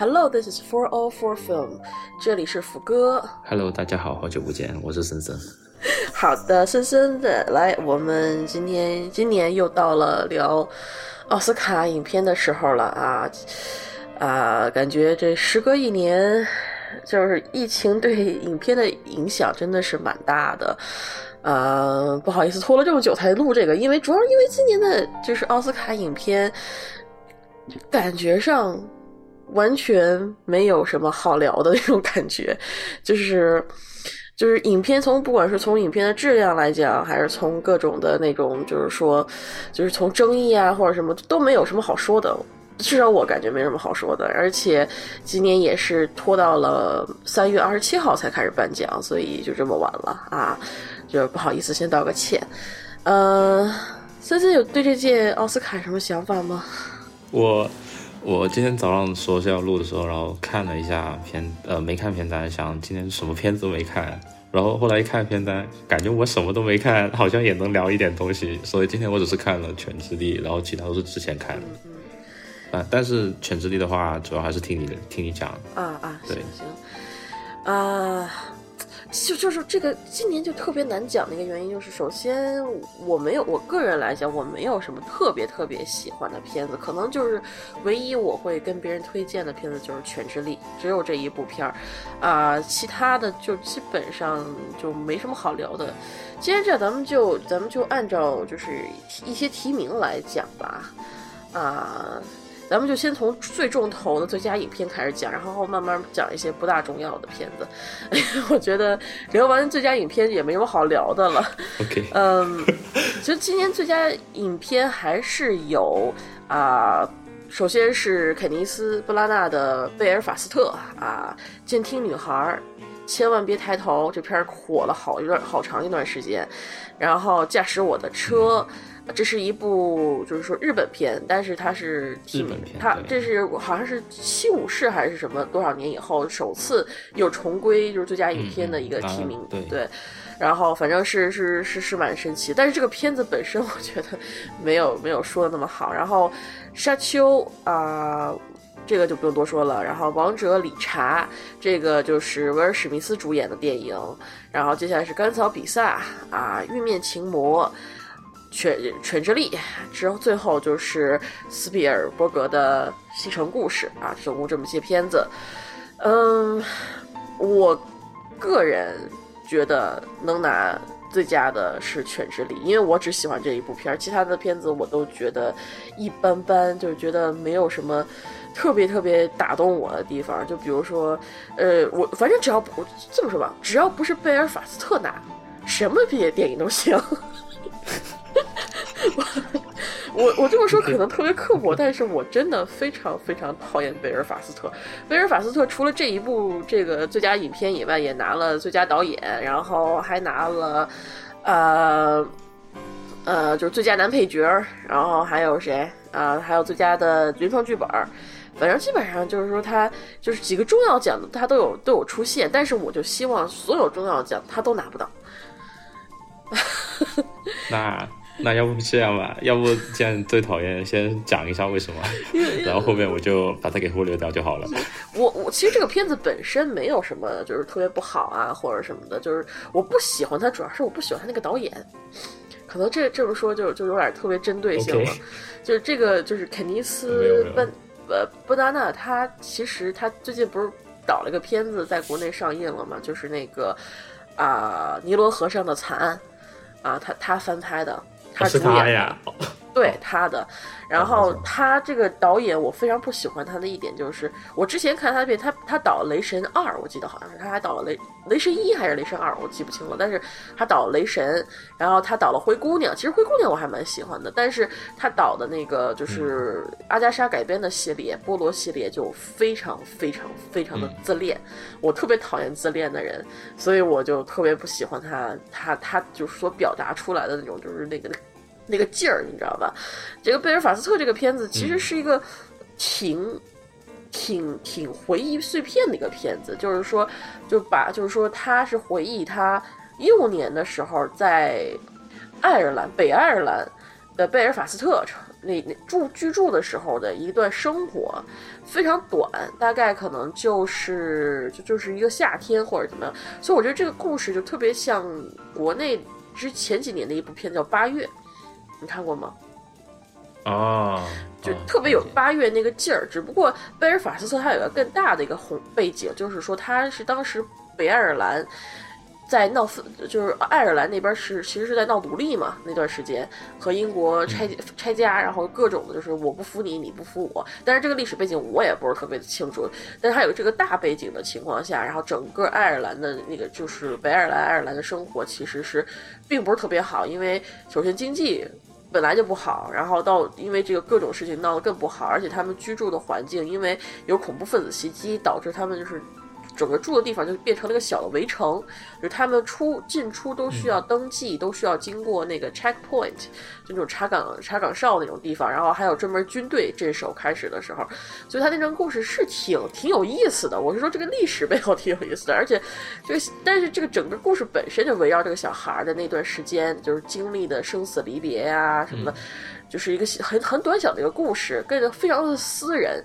Hello，this is For All For Film，这里是福哥。Hello，大家好，好久不见，我是森森。好的，森森的来，我们今天今年又到了聊奥斯卡影片的时候了啊啊！感觉这时隔一年，就是疫情对影片的影响真的是蛮大的。呃，不好意思，拖了这么久才录这个，因为主要因为今年的就是奥斯卡影片，感觉上完全没有什么好聊的那种感觉，就是。就是影片从不管是从影片的质量来讲，还是从各种的那种，就是说，就是从争议啊或者什么都没有什么好说的，至少我感觉没什么好说的。而且今年也是拖到了三月二十七号才开始颁奖，所以就这么晚了啊，就不好意思，先道个歉。呃，森森有对这届奥斯卡什么想法吗？我我今天早上说是要录的时候，然后看了一下片，呃，没看片单，想今天什么片子都没看，然后后来一看片单，感觉我什么都没看，好像也能聊一点东西，所以今天我只是看了《犬之力》，然后其他都是之前看的。啊，但是《犬之力》的话，主要还是听你的，听你讲。啊啊，对行，啊，就就是这个今年就特别难讲的一个原因，就是首先我没有我个人来讲，我没有什么特别特别喜欢的片子，可能就是唯一我会跟别人推荐的片子就是《犬之力》，只有这一部片儿，啊，其他的就基本上就没什么好聊的。今天这，咱们就咱们就按照就是一些提名来讲吧，啊。咱们就先从最重头的最佳影片开始讲，然后慢慢讲一些不大重要的片子。我觉得聊完最佳影片也没什么好聊的了。OK，嗯，其实今年最佳影片还是有啊、首先是肯尼斯·布拉纳的《贝尔法斯特》啊，《监听女孩》。千万别抬头！这片儿火了好一段好长一段时间，然后驾驶我的车，这是一部就是说日本片，但是它是日本片它这是好像是七武士还是什么多少年以后首次又重归就是最佳影片的一个嗯提名，啊对对，然后反正是是是是蛮神奇，但是这个片子本身 我觉得没有没有说的那么好。然后沙丘啊、这个就不用多说了。然后王者理查，这个就是威尔史密斯主演的电影。然后接下来是甘草比萨啊，玉面情魔。犬犬之力之后，最后就是斯皮尔伯格的《西城故事》啊，总共这么些片子。嗯，我个人觉得能拿最佳的是《犬之力》，因为我只喜欢这一部片儿，其他的片子我都觉得一般般，就是觉得没有什么特别特别打动我的地方。就比如说，呃，我反正只要不这么说吧，只要不是贝尔法斯特拿，什么毕业电影都行。我我这么说可能特别刻薄，但是我真的非常非常讨厌贝尔法斯特。贝尔法斯特除了这一部这个最佳影片以外，也拿了最佳导演，然后还拿了呃呃就是最佳男配角，然后还有谁啊、还有最佳的原创剧本。反正基本上就是说，他就是几个重要奖他都有都有出现，但是我就希望所有重要奖他都拿不到。那 那要不这样吧？要不既然最讨厌，先讲一下为什么，然后后面我就把它给忽略掉就好了。我我其实这个片子本身没有什么就是特别不好啊或者什么的，就是我不喜欢它，主要是我不喜欢他那个导演。可能这这么说就就有点特别针对性了就是这个就是肯尼斯没有班呃布达纳，他其实他最近不是导了个片子在国内上映了嘛，就是那个啊、尼罗河上的惨案啊，他他翻拍的，他是主演的他呀，对他的，然哦后他这个导演我非常不喜欢他的一点就是，我之前看他的片，他他导《雷神二》，我记得好像是他还导了雷《雷神一》还是《雷神二》，我记不清了。但是他导了《雷神》，然后他导了《灰姑娘》，其实《灰姑娘》我还蛮喜欢的，但是他导的那个就是嗯阿加莎改编的系列，菠萝系列就非常非常非常的嗯。自恋，我特别讨厌自恋的人，所以我就特别不喜欢他，他他就是所表达出来的那种就是那个那个劲儿，你知道吧？这个贝尔法斯特这个片子其实是一个挺、挺挺回忆碎片的一个片子，就是说，就把就是说他是回忆他幼年的时候在爱尔兰北爱尔兰的贝尔法斯特那那住居住的时候的一段生活，非常短，大概可能就是就就是一个夏天或者怎么样。所以我觉得这个故事就特别像国内之前几年的一部片叫《八月》，你看过吗？啊，就特别有八月那个劲儿。只不过贝尔法斯特它有个更大的一个红背景，就是说它是当时北爱尔兰。在闹分，就是爱尔兰那边是其实是在闹独立嘛，那段时间和英国拆拆家，然后各种的就是我不服你，你不服我。但是这个历史背景我也不是特别的清楚，但是它有这个大背景的情况下，然后整个爱尔兰的那个就是北爱尔兰爱尔兰的生活其实是并不是特别好，因为首先经济本来就不好，然后到因为这个各种事情闹得更不好，而且他们居住的环境因为有恐怖分子袭击，导致他们就是。整个住的地方就变成了一个小的围城，就是他们出进出都需要登记，都需要经过那个 checkpoint，就那种查岗查岗哨那种地方，然后还有专门军队镇守。开始的时候，所以他那段故事是挺挺有意思的。我是说这个历史背后 挺有意思的，而且这个但是这个整个故事本身就围绕这个小孩的那段时间，就是经历的生死离别呀什么的。就是一个很很短小的一个故事，跟着非常的私人。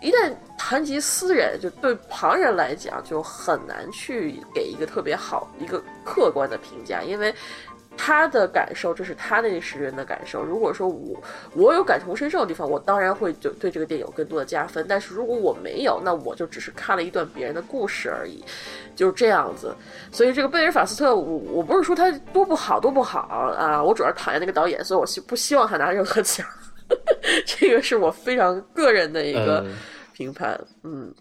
一旦谈及私人，就对旁人来讲就很难去给一个特别好一个客观的评价，因为。他的感受，这是他那时人的感受。如果说我我有感同身受的地方，我当然会就对这个电影有更多的加分。但是如果我没有，那我就只是看了一段别人的故事而已，就是这样子。所以这个贝尔法斯特，我我不是说他多不好多不好啊，我主要是讨厌那个导演，所以我希不希望他拿任何奖。这个是我非常个人的一个评判。嗯，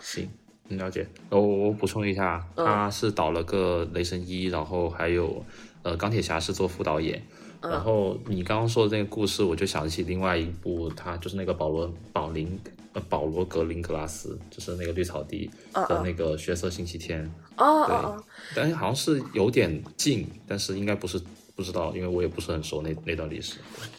行，了解。我我补充一下，他是导了个雷神一，然后还有。呃，钢铁侠是做副导演，然后你刚刚说的那个故事，我就想起另外一部，他就是那个保罗·保林，呃，保罗·格林格拉斯，就是那个绿草地的那个血色星期天，哦对，但是好像是有点近，但是应该不是。不知道，因为我也不是很熟那那段历史。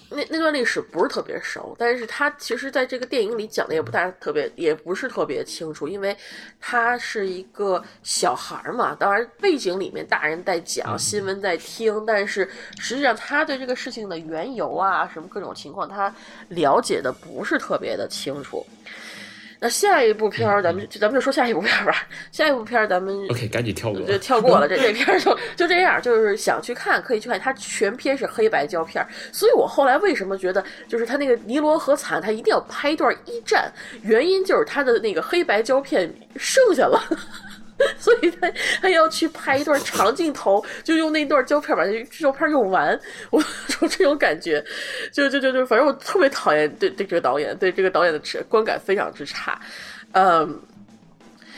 那那段历史不是特别熟，但是他其实在这个电影里讲的也不大特别，也不是特别清楚，因为他是一个小孩嘛。当然背景里面大人在讲，新闻在听，但是实际上他对这个事情的缘由啊，什么各种情况，他了解的不是特别的清楚。那下一部片儿，咱们就咱们就说下一部片儿吧。下一部片儿，咱们 OK，赶紧跳过，就跳过了。这这片儿就就这样，就是想去看可以去看。它全片是黑白胶片，所以我后来为什么觉得，就是他那个尼罗河惨，他一定要拍一段一战，原因就是他的那个黑白胶片剩下了。所以他他要去拍一段长镜头，就用那段胶片把这胶片用完。我 说这种感觉，就就就就，反正我特别讨厌对对这个导演，对这个导演的观感非常之差。嗯，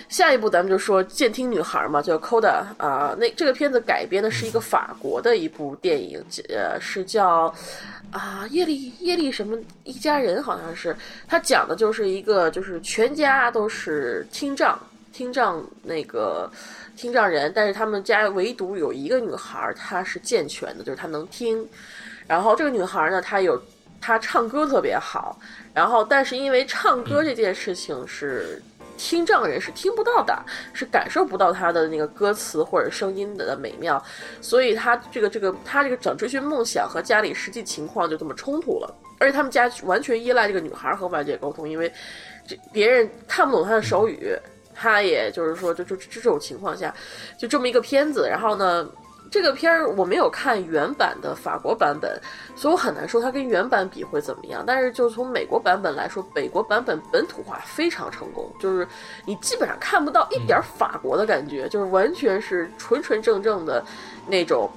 下一部咱们就说《监听女孩》嘛，叫《Coda》啊。那这个片子改编的是一个法国的一部电影，呃，是叫啊叶利叶利什么一家人，好像是。他讲的就是一个就是全家都是听障。听障那个听障人，但是他们家唯独有一个女孩，她是健全的，就是她能听。然后这个女孩呢，她有她唱歌特别好，然后但是因为唱歌这件事情是听障人是听不到的，是感受不到她的那个歌词或者声音的美妙，所以她这个这个她这个整追寻梦想和家里实际情况就这么冲突了。而且他们家完全依赖这个女孩和外界沟通，因为这别人看不懂她的手语。他也就是说，就就这种情况下，就这么一个片子。然后呢，这个片儿我没有看原版的法国版本，所以我很难说它跟原版比会怎么样。但是就从美国版本来说，美国版本本土化非常成功，就是你基本上看不到一点法国的感觉，就是完全是纯纯正正的那种。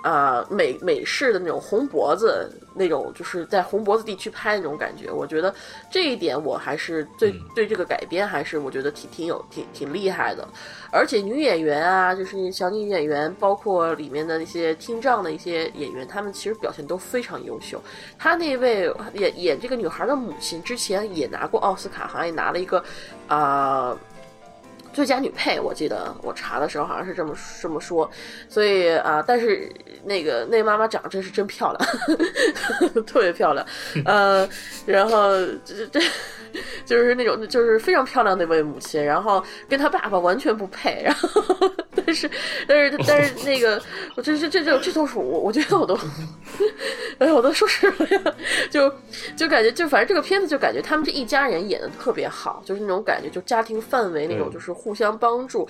啊，美美式的那种红脖子，那种就是在红脖子地区拍那种感觉，我觉得这一点我还是对对这个改编还是我觉得挺挺有挺挺厉害的，而且女演员啊，就是小女演员，包括里面的那些听障的一些演员，他们其实表现都非常优秀。她那位演演这个女孩的母亲，之前也拿过奥斯卡，好像也拿了一个啊。最佳女配，我记得我查的时候好像是这么这么说，所以啊，但是那个那妈妈长得真是真漂亮，特别漂亮，呃，然后这这就是那种就是非常漂亮那位母亲，然后跟她爸爸完全不配，然后但是但是但是那个我这这这这这都是我我觉得我都 哎，我都说什么呀？就就感觉，就反正这个片子就感觉他们这一家人演的特别好，就是那种感觉，就家庭氛围那种，就是互相帮助。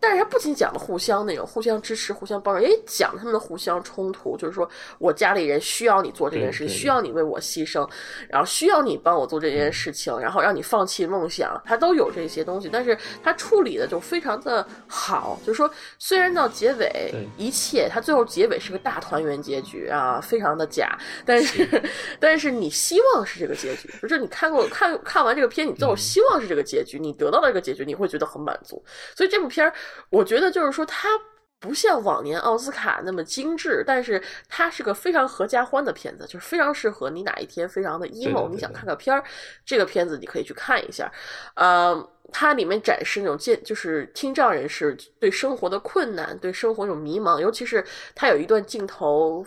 但是他不仅讲了互相那种互相支持、互相帮助，也讲他们的互相冲突。就是说我家里人需要你做这件事，需要你为我牺牲，然后需要你帮我做这件事情，然后让你放弃梦想，他都有这些东西。但是他处理的就非常的好。就是说，虽然到结尾一切，他最后结尾是个大团圆结局啊，非常的假。但是，但是你希望是这个结局，就是你看过看看完这个片，你最后希望是这个结局，你得到了这个结局，你会觉得很满足。所以这部片儿。我觉得就是说，它不像往年奥斯卡那么精致，但是它是个非常合家欢的片子，就是非常适合你哪一天非常的 emo，你想看个片儿，这个片子你可以去看一下。呃，它里面展示那种见，就是听障人士对生活的困难，对生活那种迷茫，尤其是它有一段镜头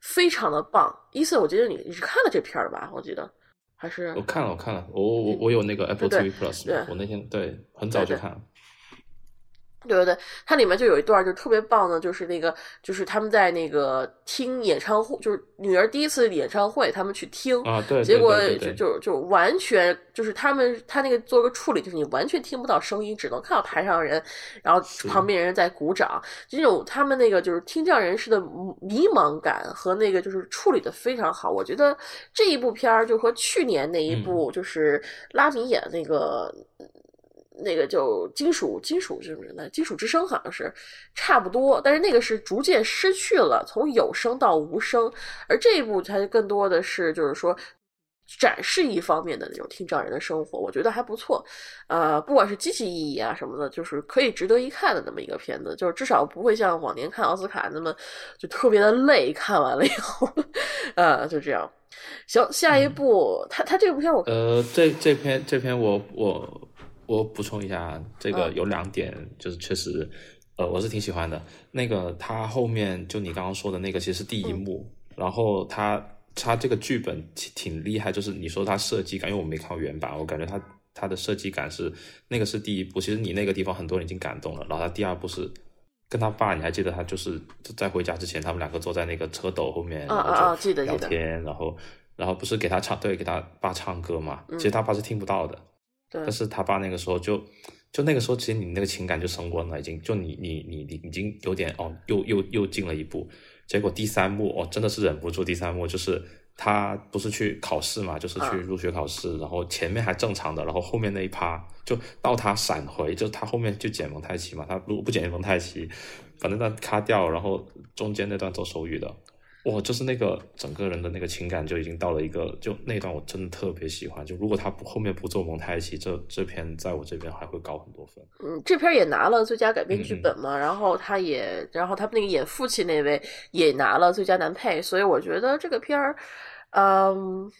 非常的棒。伊森，我记得你你是看了这片儿吧？我记得还是我看了，我看了，我我我有那个 Apple TV Plus，我那天对很早就看了。对对对，它里面就有一段就特别棒的，就是那个，就是他们在那个听演唱会，就是女儿第一次演唱会，他们去听啊，对，结果就就就完全就是他们他那个做个处理，就是你完全听不到声音，只能看到台上人，然后旁边人在鼓掌，这种他们那个就是听障人士的迷茫感和那个就是处理的非常好，我觉得这一部片儿就和去年那一部就是拉米演的那个。那个就金属金属是不是？那金属之声好像是差不多，但是那个是逐渐失去了从有声到无声，而这一部它更多的是就是说展示一方面的那种听障人的生活，我觉得还不错。呃，不管是积极意义啊什么的，就是可以值得一看的那么一个片子，就是至少不会像往年看奥斯卡那么就特别的累。看完了以后，呃，就这样。行，下一部，他他这部片我呃，这这篇这篇我我。我补充一下，这个有两点，就是确实，呃，我是挺喜欢的。那个他后面就你刚刚说的那个，其实是第一幕，然后他他这个剧本挺挺厉害，就是你说他设计感，因为我没看过原版，我感觉他他的设计感是那个是第一部，其实你那个地方很多人已经感动了。然后他第二部是跟他爸，你还记得他就是在回家之前，他们两个坐在那个车斗后面，然后就聊天，然后然后不是给他唱，对，给他爸唱歌嘛，其实他爸是听不到的。但是他爸那个时候就，就那个时候，其实你那个情感就升温了，已经就你你你你已经有点哦，又又又进了一步。结果第三幕哦，真的是忍不住。第三幕就是他不是去考试嘛，就是去入学考试，然后前面还正常的，然后后面那一趴就到他闪回，就他后面就剪蒙太奇嘛，他如果不剪蒙太奇，把那段卡掉，然后中间那段做手语的。哇，就是那个整个人的那个情感就已经到了一个，就那段我真的特别喜欢。就如果他不后面不做蒙太奇，这这篇在我这边还会高很多分。嗯，这篇也拿了最佳改编剧本嘛，然后他也，然后他那个演父亲那位也拿了最佳男配，所以我觉得这个片儿，嗯，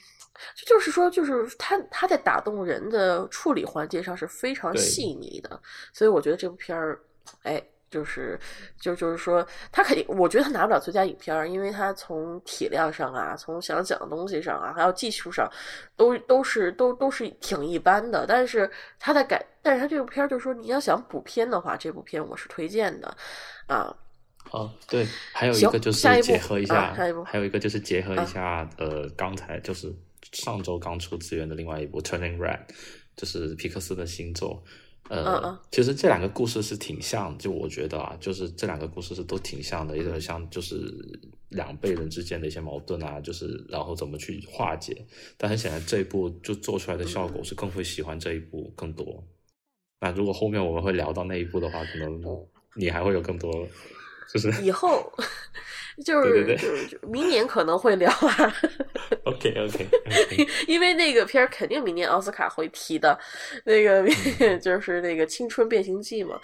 就是说，就是他他在打动人的处理环节上是非常细腻的，所以我觉得这部片儿，哎。就是，就就是说，他肯定，我觉得他拿不了最佳影片，因为他从体量上啊，从想讲的东西上啊，还有技术上，都都是都都是挺一般的。但是他在改，但是他这部片就是说，你要想补片的话，这部片我是推荐的，啊。哦，对，还有一个就是结合一下，下一部，还有一个就是结合一下，呃，刚才就是上周刚出资源的另外一部《Turning Red》，就是皮克斯的新作。呃，其实这两个故事是挺像，就我觉得啊，就是这两个故事是都挺像的，有点像就是两辈人之间的一些矛盾啊，就是然后怎么去化解。但很显然这一部就做出来的效果是更会喜欢这一部更多。那如果后面我们会聊到那一步的话，可能你还会有更多，就是以后。就是就是明年可能会聊啊。OK OK，因为那个片儿肯定明年奥斯卡会提的，那个 就是那个《青春变形记》嘛。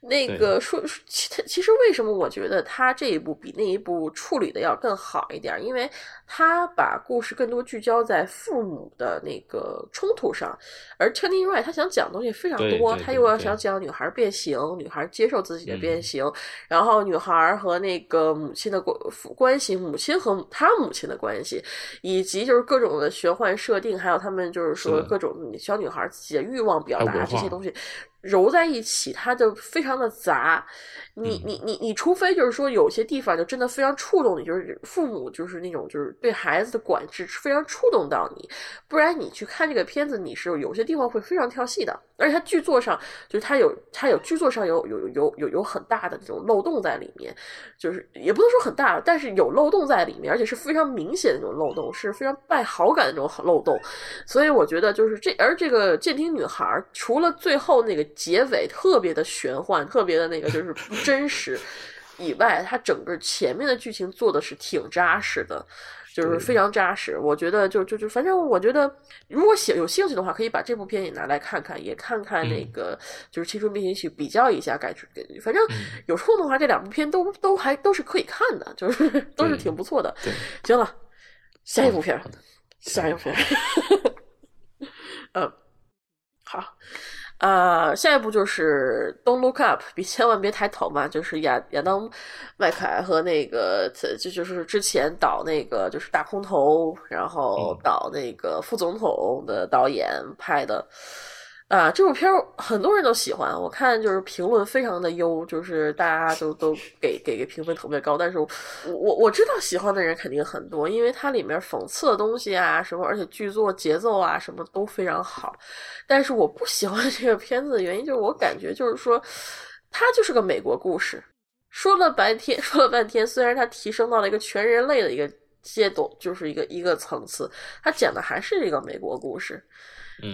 那个说其其实为什么我觉得他这一部比那一部处理的要更好一点？因为他把故事更多聚焦在父母的那个冲突上，而 Turning Right 他想讲的东西非常多，他又要想讲女孩变形，女孩接受自己的变形，然后女孩和那个母亲的。关关系，母亲和她母亲的关系，以及就是各种的玄幻设定，还有他们就是说各种小女孩自己的欲望表达这些东西，揉在一起，它就非常的杂。你你你你，除非就是说有些地方就真的非常触动你，就是父母就是那种就是对孩子的管制非常触动到你，不然你去看这个片子，你是有些地方会非常跳戏的。而且它剧作上就是它有它有剧作上有有有有有很大的这种漏洞在里面，就是也不能说很大，但是有漏洞在里面，而且是非常明显的那种漏洞，是非常败好感的那种漏洞。所以我觉得就是这，而这个监听女孩除了最后那个结尾特别的玄幻，特别的那个就是不真实以外，它整个前面的剧情做的是挺扎实的，就是非常扎实。我觉得就就就反正我觉得，如果写有兴趣的话，可以把这部片也拿来看看，也看看那个就是《青春变形曲》，比较一下感觉。反正有空的话，这两部片都都还都是可以看的，就是都是挺不错的。行了，下一部片，下一部片。嗯，好。呃，下一步就是《Don't Look Up》，比千万别抬头嘛，就是亚亚当麦凯和那个，这就是之前导那个就是大空头，然后导那个副总统的导演拍的。啊，这部片儿很多人都喜欢，我看就是评论非常的优，就是大家都都给给个评分特别高。但是我我我知道喜欢的人肯定很多，因为它里面讽刺的东西啊什么，而且剧作节奏啊什么都非常好。但是我不喜欢这个片子的原因就是我感觉就是说，它就是个美国故事，说了半天 说了半天，虽然它提升到了一个全人类的一个阶段，就是一个一个层次，它讲的还是一个美国故事，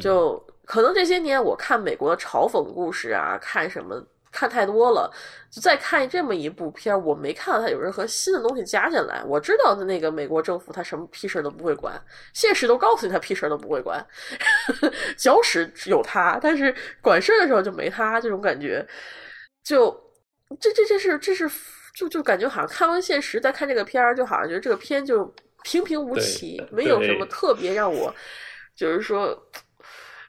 就。可能这些年我看美国的嘲讽故事啊，看什么看太多了，就再看这么一部片我没看到它有任何新的东西加进来。我知道的那个美国政府他什么屁事都不会管，现实都告诉你他屁事都不会管，搅屎有他，但是管事儿的时候就没他，这种感觉，就这这这是这是就就感觉好像看完现实再看这个片儿，就好像觉得这个片就平平无奇，没有什么特别让我就是说。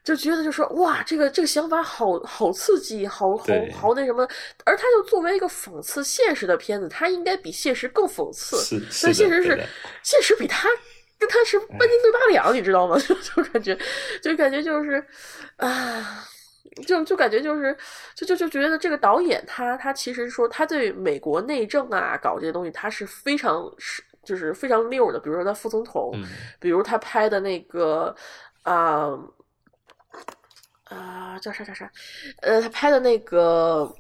就觉得就说哇，这个这个想法好好刺激，好好好那什么，而它就作为一个讽刺现实的片子，它应该比现实更讽刺。但现实是现实比它跟它是半斤对八两，你知道吗？就就感觉就感觉就是啊，就就感觉就是就就就觉得这个导演他他其实说他对美国内政啊搞这些东西他是非常是就是非常溜的，比如说他副总统，比如他拍的那个啊。啊，叫啥叫啥？呃，他拍的那个，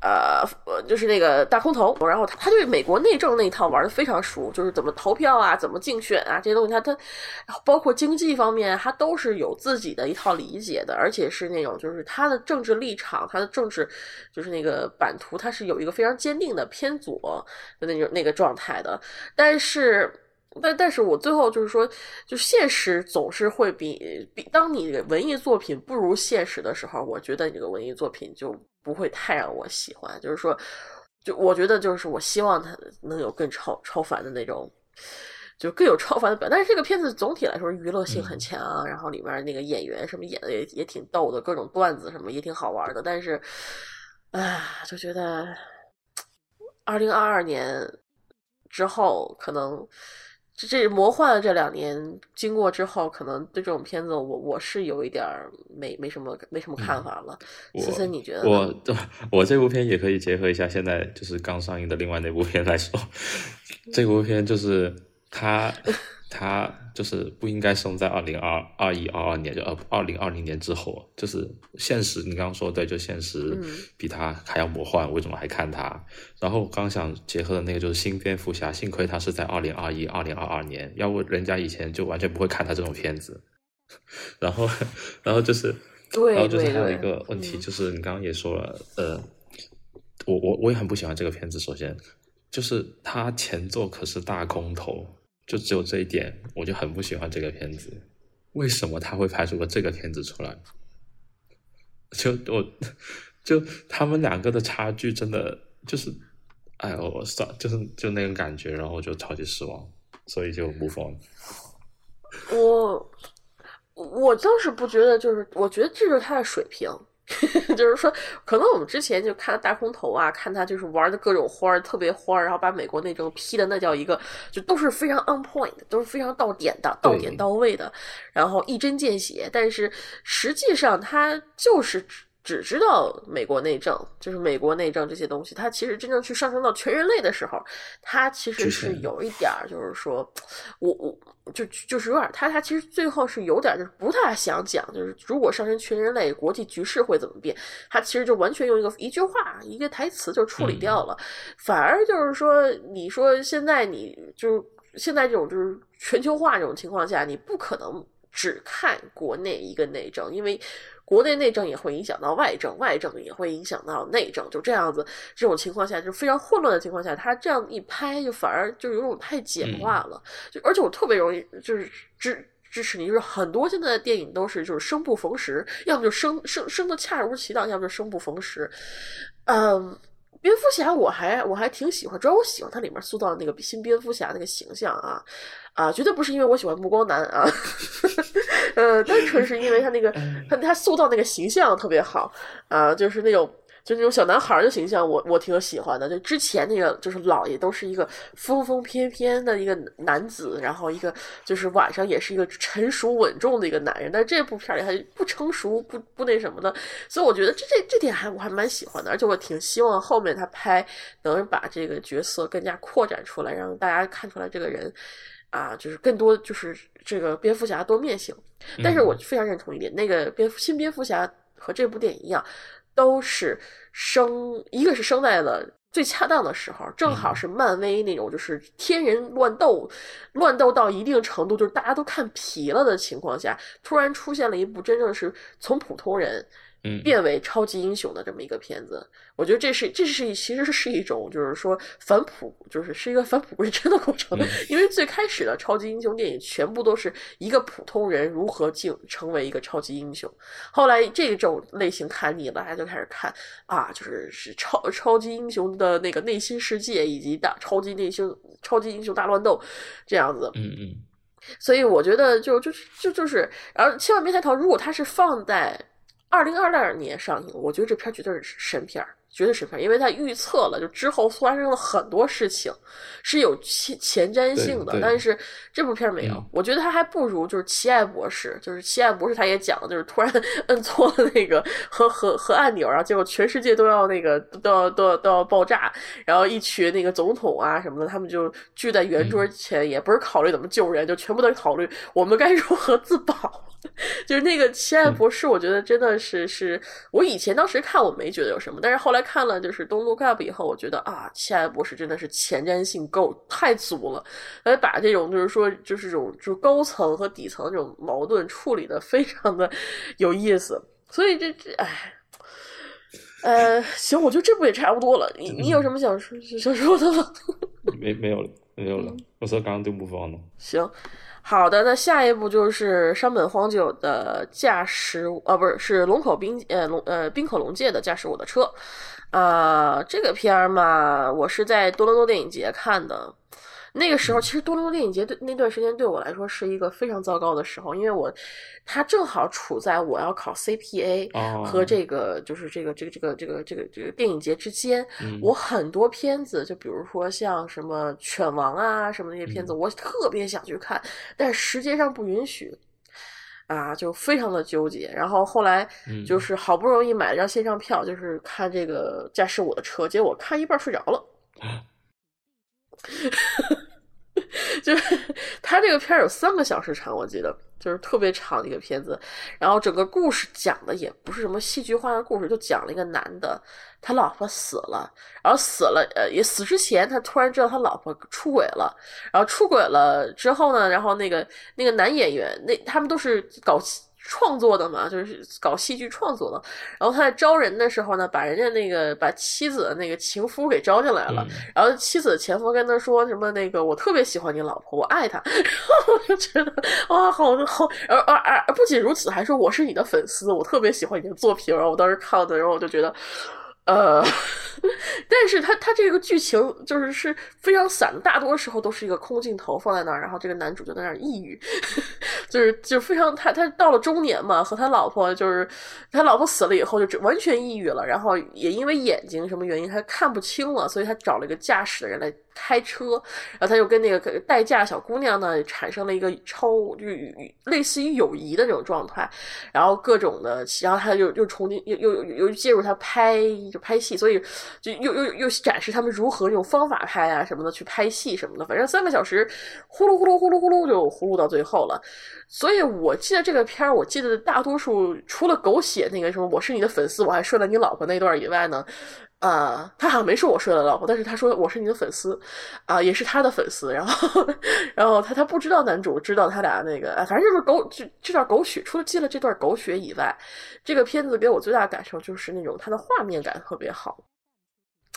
呃，就是那个大空头。然后他他对美国内政那一套玩的非常熟，就是怎么投票啊，怎么竞选啊，这些东西他他，包括经济方面，他都是有自己的一套理解的，而且是那种就是他的政治立场，他的政治就是那个版图，他是有一个非常坚定的偏左的那种那个状态的，但是。但但是我最后就是说，就现实总是会比比，当你文艺作品不如现实的时候，我觉得你这个文艺作品就不会太让我喜欢。就是说，就我觉得就是我希望它能有更超超凡的那种，就更有超凡的表。但是这个片子总体来说娱乐性很强，然后里面那个演员什么演的也也挺逗的，各种段子什么也挺好玩的。但是，哎，就觉得二零二二年之后可能。这魔幻的这两年经过之后，可能对这种片子，我我是有一点没没什么没什么看法了。思思，你觉得？我 我这部片也可以结合一下现在就是刚上映的另外那部片来说，这部片就是它。它就是不应该生在二零二二一二二年，就二二零二零年之后。就是现实，你刚刚说对，就现实比他还要魔幻，为什么还看他？然后刚想结合的那个就是新蝙蝠侠，幸亏他是在二零二一二零二二年，要不人家以前就完全不会看他这种片子。然后，然后就是，然后就是还有一个问题，就是你刚刚也说了，呃，我我我也很不喜欢这个片子。首先，就是他前作可是大空头。就只有这一点，我就很不喜欢这个片子。为什么他会拍出个这个片子出来？就我，就他们两个的差距真的就是，哎呦，我算就是就那种感觉，然后就超级失望，所以就不放。我我倒是不觉得，就是我觉得这是他的水平。就是说，可能我们之前就看大空头啊，看他就是玩的各种花儿特别花儿，然后把美国内政批的那叫一个，就都是非常 on point，都是非常到点的，到点到位的，然后一针见血。但是实际上他就是。只知道美国内政，就是美国内政这些东西，它其实真正去上升到全人类的时候，它其实是有一点儿，就是说，我我就就是有点，他他其实最后是有点就是不太想讲，就是如果上升全人类，国际局势会怎么变？他其实就完全用一个一句话、一个台词就处理掉了，反而就是说，你说现在你就是现在这种就是全球化这种情况下，你不可能只看国内一个内政，因为。国内内政也会影响到外政，外政也会影响到内政，就这样子，这种情况下就非常混乱的情况下，他这样一拍，就反而就有种太简化了。就而且我特别容易就是支支持你，就是很多现在的电影都是就是生不逢时，要么就生生生的恰如其道，要么就生不逢时。嗯，蝙蝠侠我还我还挺喜欢，主要我喜欢它里面塑造的那个新蝙蝠侠那个形象啊。啊，绝对不是因为我喜欢暮光男啊，呃，单纯是因为他那个他他塑造那个形象特别好啊，就是那种就那种小男孩的形象，我我挺喜欢的。就之前那个就是老爷都是一个疯疯翩翩的一个男子，然后一个就是晚上也是一个成熟稳重的一个男人，但这部片里还不成熟，不不那什么的，所以我觉得这这这点还我还蛮喜欢的，而且我挺希望后面他拍能把这个角色更加扩展出来，让大家看出来这个人。啊，就是更多就是这个蝙蝠侠多面性，但是我非常认同一点，那个蝙蝠新蝙蝠侠和这部电影一样，都是生一个是生在了最恰当的时候，正好是漫威那种就是天人乱斗，乱斗到一定程度，就是大家都看疲了的情况下，突然出现了一部真正是从普通人。变为超级英雄的这么一个片子，我觉得这是这是其实是一种就是说返璞，就是是一个返璞归真的过程。因为最开始的超级英雄电影全部都是一个普通人如何进成为一个超级英雄，后来这种类型看腻了，大家就开始看啊，就是是超超级英雄的那个内心世界以及大超级内心超级英雄大乱斗这样子。嗯嗯。所以我觉得就就是就就是，然后千万别抬头，如果它是放在。二零二二年上映，我觉得这片绝对是神片儿。绝对是片，因为他预测了，就之后发生了很多事情，是有前前瞻性的。但是这部片没有，我觉得他还不如就是《奇爱博士》，就是《奇爱博士》，他也讲，就是突然 摁错了那个和和和按钮，然后结果全世界都要那个都要都要都要爆炸，然后一群那个总统啊什么的，他们就聚在圆桌前，也不是考虑怎么救人，就全部都考虑我们该如何自保。就是那个《奇爱博士》，我觉得真的是是我以前当时看我没觉得有什么，但是后来。看了就是《Don't Look Up》以后，我觉得啊，《亲爱博士》真的是前瞻性够太足了，来把这种就是说就是这种就是高层和底层这种矛盾处理的非常的 有意思。所以这这哎，呃，行，我觉得这部也差不多了。你你有什么想说想说的吗？没没有了，没有了。我说刚刚就不放了。行。好的，那下一步就是山本荒久的驾驶，呃，不是，是龙口冰，呃，龙，呃，冰口龙介的驾驶我的车，啊，这个片儿嘛，我是在多伦多电影节看的。那个时候，其实多伦多电影节对那段时间对我来说是一个非常糟糕的时候，因为我，它正好处在我要考 CPA 和这个就是这个这个这个这个这个这个电影节之间。我很多片子，就比如说像什么《犬王》啊什么那些片子，我特别想去看，但时间上不允许，啊，就非常的纠结。然后后来就是好不容易买了张线上票，就是看这个驾驶我的车，结果看一半睡着了。就是他这个片儿有三个小时长，我记得就是特别长的一个片子。然后整个故事讲的也不是什么戏剧化的故事，就讲了一个男的，他老婆死了，然后死了，呃，也死之前他突然知道他老婆出轨了，然后出轨了之后呢，然后那个那个男演员，那他们都是搞。创作的嘛，就是搞戏剧创作的。然后他在招人的时候呢，把人家那个把妻子的那个情夫给招进来了。然后妻子的前夫跟他说什么那个我特别喜欢你老婆，我爱她。然后我就觉得哇，好好，而而而不仅如此，还说我是你的粉丝，我特别喜欢你的作品。然后我当时看的，然后我就觉得呃，但是他他这个剧情就是是非常散的，大多时候都是一个空镜头放在那儿，然后这个男主就在那儿抑郁，就是就非常他他到了中年嘛，和他老婆就是他老婆死了以后就完全抑郁了，然后也因为眼睛什么原因他看不清了，所以他找了一个驾驶的人来。开车，然后他就跟那个代驾小姑娘呢产生了一个超就类似于友谊的那种状态，然后各种的，然后他就又重新又又又介入他拍就拍戏，所以就又又又展示他们如何用方法拍啊什么的去拍戏什么的，反正三个小时呼噜呼噜呼噜呼噜就呼噜到最后了。所以我记得这个片儿，我记得大多数除了狗血那个什么我是你的粉丝，我还睡了你老婆那段以外呢。啊，他好像没说我睡了老婆，但是他说我是你的粉丝，啊，也是他的粉丝。然后，然后他他不知道男主知道他俩那个，反正就是狗这这段狗血。除了记了这段狗血以外，这个片子给我最大的感受就是那种它的画面感特别好，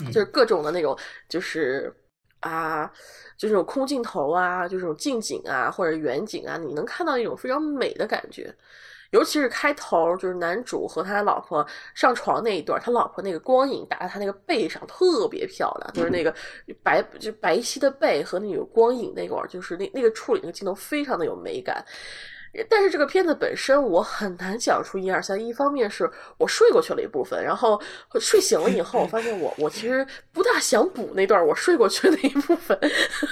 就是各种的那种，就是啊，就这种空镜头啊，就这种近景啊或者远景啊，你能看到一种非常美的感觉。尤其是开头，就是男主和他老婆上床那一段，他老婆那个光影打在他那个背上，特别漂亮，就是那个白就白皙的背和那个光影那块儿，就是那那个处理那个镜头非常的有美感。但是这个片子本身我很难讲出一二三。一方面是我睡过去了一部分，然后睡醒了以后，我发现我 我其实不大想补那段我睡过去的一部分，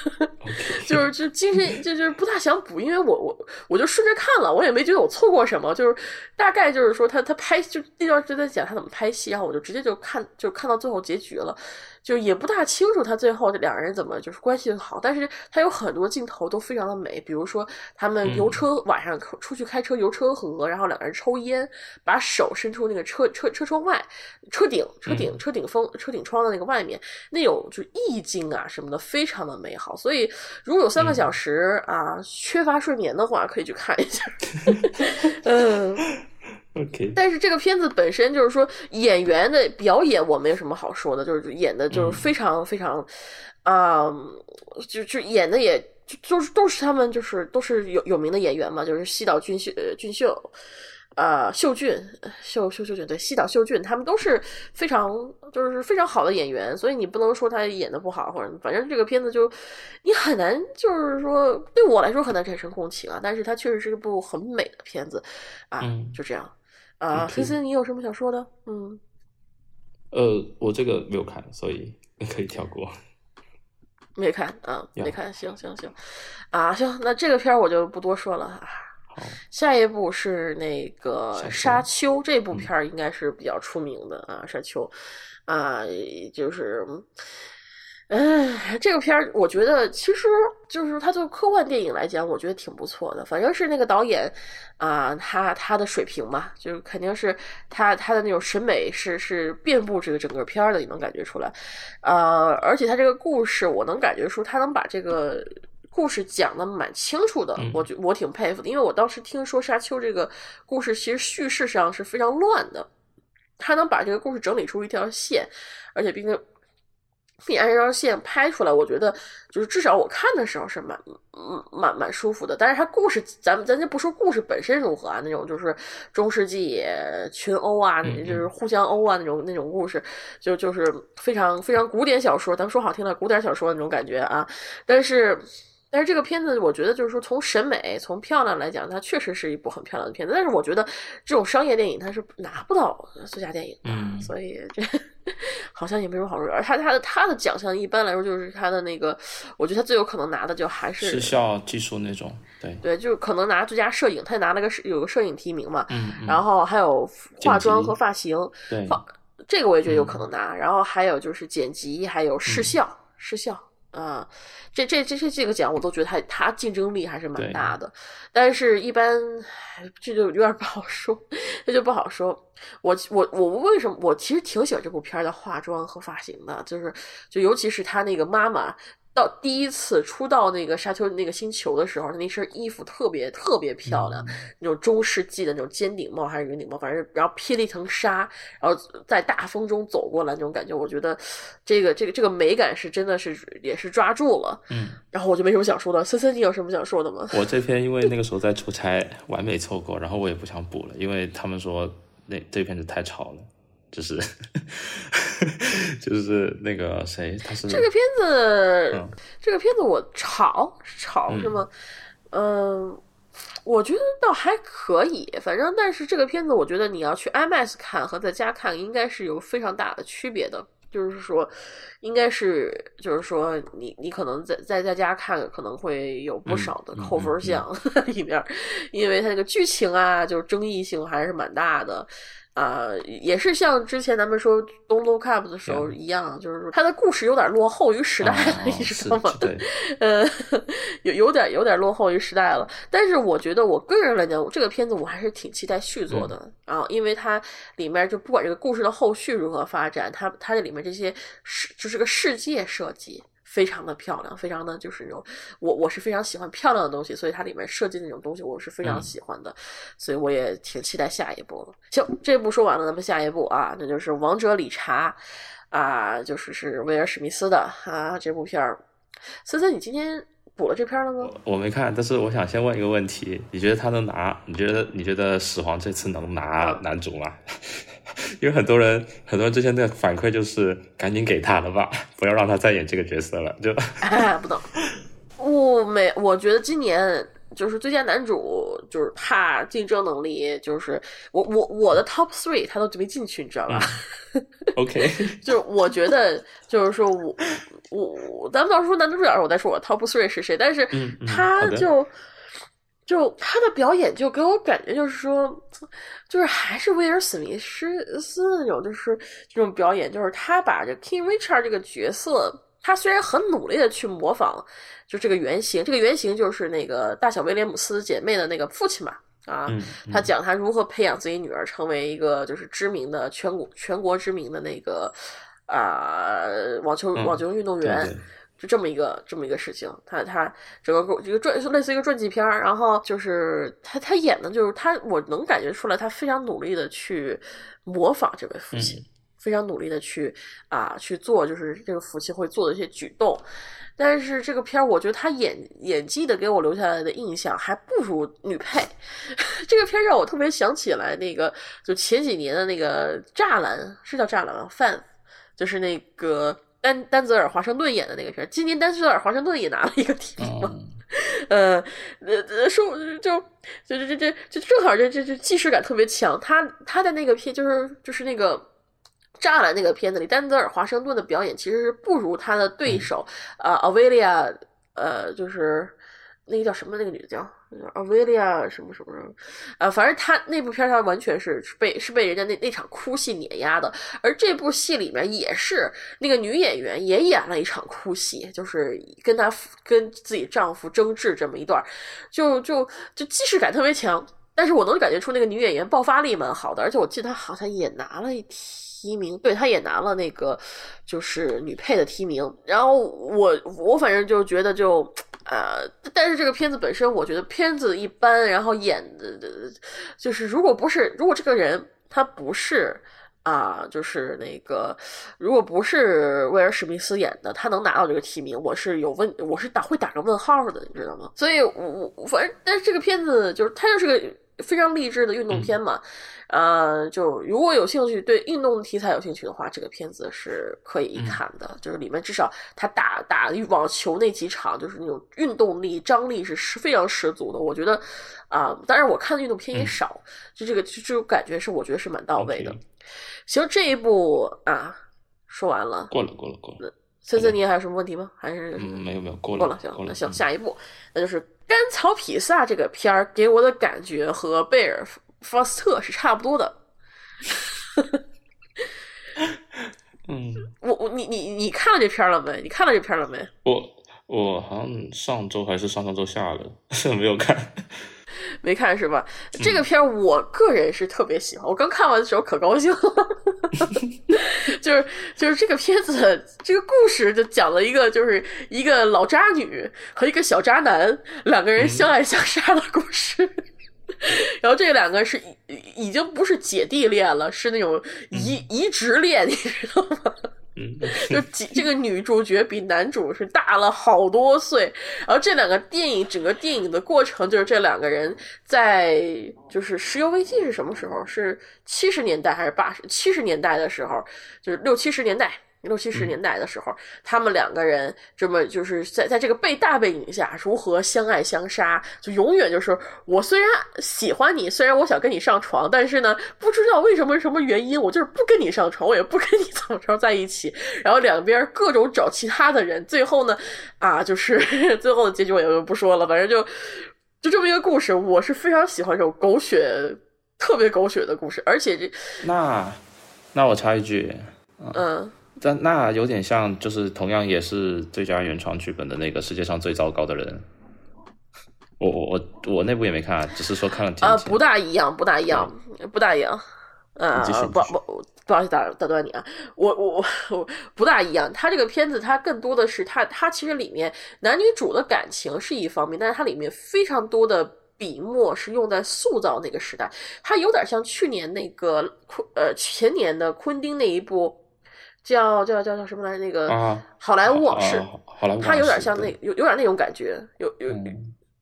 就是就精神就就是不大想补，因为我我我就顺着看了，我也没觉得我错过什么，就是大概就是说他他拍就那段就在讲他怎么拍戏，然后我就直接就看就看到最后结局了。就也不大清楚他最后这两个人怎么就是关系好，但是他有很多镜头都非常的美，比如说他们游车晚上出去开车游车河，然后两个人抽烟，把手伸出那个车车车窗外，车顶车顶车顶风车顶窗的那个外面，那种就意境啊什么的非常的美好，所以如果有三个小时啊缺乏睡眠的话，可以去看一下，嗯。OK，但是这个片子本身就是说演员的表演我没有什么好说的，就是演的就是非常非常，啊，就就演的也就就是都是他们就是都是有有名的演员嘛，就是西岛俊秀俊秀，啊秀俊秀秀秀俊对西岛秀俊他们都是非常就是非常好的演员，所以你不能说他演的不好或者反正这个片子就你很难就是说对我来说很难产生共情啊，但是它确实是一部很美的片子啊，就这样。啊，思思，你有什么想说的？嗯，呃，我这个没有看，所以 可以跳过。没看啊，没看，行行行，啊，行，那这个片儿我就不多说了啊。好，下一部是那个《沙丘》，这部片儿应该是比较出名的啊，《沙丘》啊，就是。哎，这个片儿我觉得其实就是它作为科幻电影来讲，我觉得挺不错的。反正是那个导演啊，他他的水平嘛，就是肯定是他他的那种审美是是遍布这个整个片儿的，你能感觉出来。呃，而且他这个故事，我能感觉出他能把这个故事讲的蛮清楚的，我觉我挺佩服的。因为我当时听说《沙丘》这个故事其实叙事上是非常乱的，他能把这个故事整理出一条线，而且并且。并按这条线拍出来，我觉得就是至少我看的时候是蛮嗯蛮蛮舒服的。但是它故事，咱们咱就不说故事本身如何啊，那种就是中世纪群殴啊，就是互相殴啊那种那种故事，就就是非常非常古典小说，咱们说好听的古典小说那种感觉啊。但是。但是这个片子，我觉得就是说，从审美、从漂亮来讲，它确实是一部很漂亮的片子。但是我觉得这种商业电影它是拿不到最佳电影的，所以这 好像也没什么好说。而他他的他的奖项一般来说就是他的那个，我觉得他最有可能拿的就还是视效技术那种，对对，就可能拿最佳摄影，他拿了个有个摄影提名嘛，嗯，然后还有化妆和发型，对，这个我也觉得有可能拿。然后还有就是剪辑，还有视效，视效。啊，这这这这这个奖我都觉得他他竞争力还是蛮大的，但是一般这就有点不好说，这就不好说。我我我为什么我其实挺喜欢这部片的化妆和发型的，就是就尤其是他那个妈妈。到第一次出到那个沙丘那个星球的时候，他那身衣服特别特别漂亮，那种中世纪的那种尖顶帽还是圆顶帽，反正然后披了一层纱，然后在大风中走过来那种感觉，我觉得这个这个这个美感是真的是也是抓住了。嗯，然后我就没什么想说的。森森，你有什么想说的吗？我这篇因为那个时候在出差，完美错过，然后我也不想补了，因为他们说那这篇子太吵了。就是 就是那个谁，他是这个片子，嗯这个片子我炒炒是吗？嗯、我觉得倒还可以，反正但是这个片子，我觉得你要去 IMAX 看和在家看，应该是有非常大的区别的。就是说，应该是，就是说你，你可能在在在家看，可能会有不少的扣分项 里面，因为它那个剧情啊，就是争议性还是蛮大的。啊、也是像之前咱们说《Don't Look Up》的时候一样，就是说它的故事有点落后于时代了，啊你知道吗？对，呃，有有点有点落后于时代了。但是我觉得我个人来讲，这个片子我还是挺期待续作的、啊，因为它里面就不管这个故事的后续如何发展，它它这里面这些世就是个世界设计。非常的漂亮，非常的就是那种我我是非常喜欢漂亮的东西，所以它里面设计那种东西我是非常嗯喜欢的，所以我也挺期待下一部了。行，这部说完了，咱们下一部啊，那就是《王者理查》啊，就是是威尔史密斯的啊这部片儿。森森，你今天补了这片儿了吗？我没看，但是我想先问一个问题：你觉得他能拿？你觉得你觉得始皇这次能拿嗯男主吗？因为很多人很多人之前的反馈就是赶紧给他了吧，不要让他再演这个角色了。就哎，不懂，我没，我觉得今年就是最佳男主，就是怕竞争能力，就是我我我的 top three 他都没进去，你知道吧？OK，就是我觉得，就是说我我我咱们到时候说男主角，我再说我 top three 是谁，但是他就。他的表演，就给我感觉就是说，就是还是威尔史密斯那种，就是这种表演，就是他把这 King Richard 这个角色，他虽然很努力的去模仿，就这个原型，这个原型就是那个大小威廉姆斯姐妹的那个父亲嘛，啊，嗯，他讲他如何培养自己女儿成为一个就是知名的全国全国知名的那个啊、网球嗯网球运动员。对对就这么一个这么一个事情，他他整个一个传类似一个传记片儿，然后就是他他演的就是他，我能感觉出来他非常努力的去模仿这位父亲，嗯非常努力的去啊去做就是这个父亲会做的一些举动，但是这个片儿我觉得他演演技的给我留下来的印象还不如女配，这个片儿让我特别想起来那个就前几年的那个栅栏是叫栅栏吗？范就是那个。丹丹泽尔华盛顿演的那个片儿，今年丹泽尔华盛顿也拿了一个提名嘛，嗯 呃说就就这这这这正好这这这既视感特别强。他他的那个片就是就是那个栅栏那个片子里，丹泽尔华盛顿的表演其实是不如他的对手。啊、呃、Avelia 呃就是那个叫什么那个女的叫 Avelia 什么什么什么啊、反正他那部片儿他完全是被是被人家那那场哭戏碾压的，而这部戏里面也是那个女演员也演了一场哭戏，就是跟她跟自己丈夫争执这么一段，就就就既视感特别强。但是我能感觉出那个女演员爆发力蛮好的，而且我记得她好像也拿了一提名，对，她也拿了那个就是女配的提名。然后我我反正就觉得就呃，但是这个片子本身，我觉得片子一般，然后演的就是如果不是如果这个人他不是。啊，就是那个，如果不是威尔史密斯演的，他能拿到这个提名，我是有问，我是打会打个问号的，你知道吗？所以我，我反正，但是这个片子就是他就是个非常励志的运动片嘛，呃，就如果有兴趣对运动题材有兴趣的话，这个片子是可以一看的。就是里面至少他打打网球那几场，就是那种运动力、张力是十非常十足的。我觉得啊、当然我看的运动片也少，就这个就这种感觉是我觉得是蛮到位的。行，这一部啊说完了，过了过了过了，森森你还有什么问题吗？还是嗯，没有没有过过了，行，过了，那行，嗯下一步那就是《甘草披萨》这个片儿给我的感觉和贝尔福斯特是差不多的。嗯，我我你你你看了这片儿了没？你看了这片儿了没？我我好像上周还是上上周下了，没有看。没看是吧？嗯这个片儿我个人是特别喜欢，我刚看完的时候可高兴了，就是就是这个片子这个故事就讲了一个就是一个老渣女和一个小渣男两个人相爱相杀的故事。然后这两个是已已经不是姐弟恋了，是那种移移植恋，你知道吗？嗯，就几这个女主角比男主是大了好多岁，然后这两个电影整个电影的过程就是这两个人在就是石油危机是什么时候？是七十年代还是八十七十年代的时候？就是六七十年代。六七十年代的时候，他们两个人这么就是在在这个背大背景下如何相爱相杀，就永远就是我虽然喜欢你，虽然我想跟你上床，但是呢，不知道为什么什么原因，我就是不跟你上床，我也不跟你怎么着在一起。然后两边各种找其他的人，最后呢，啊，就是 最后的结局我也就不说了，反正就就这么一个故事。我是非常喜欢这种狗血、特别狗血的故事，而且这那那我插一句，嗯。但那有点像，就是同样也是最佳原创剧本的那个世界上最糟糕的人。我我我我那部也没看，只是说看了。啊，不大一样，不大一样，不大一样。啊，不不不好意思打打断你啊，我我我不大一样。他这个片子，它更多的是他他其实里面男女主的感情是一方面，但是它里面非常多的笔墨是用在塑造那个时代。它有点像去年那个昆呃前年的昆汀那一部。叫叫叫叫什么来？那个好莱坞往事，它有点像那有有点那种感觉，有有。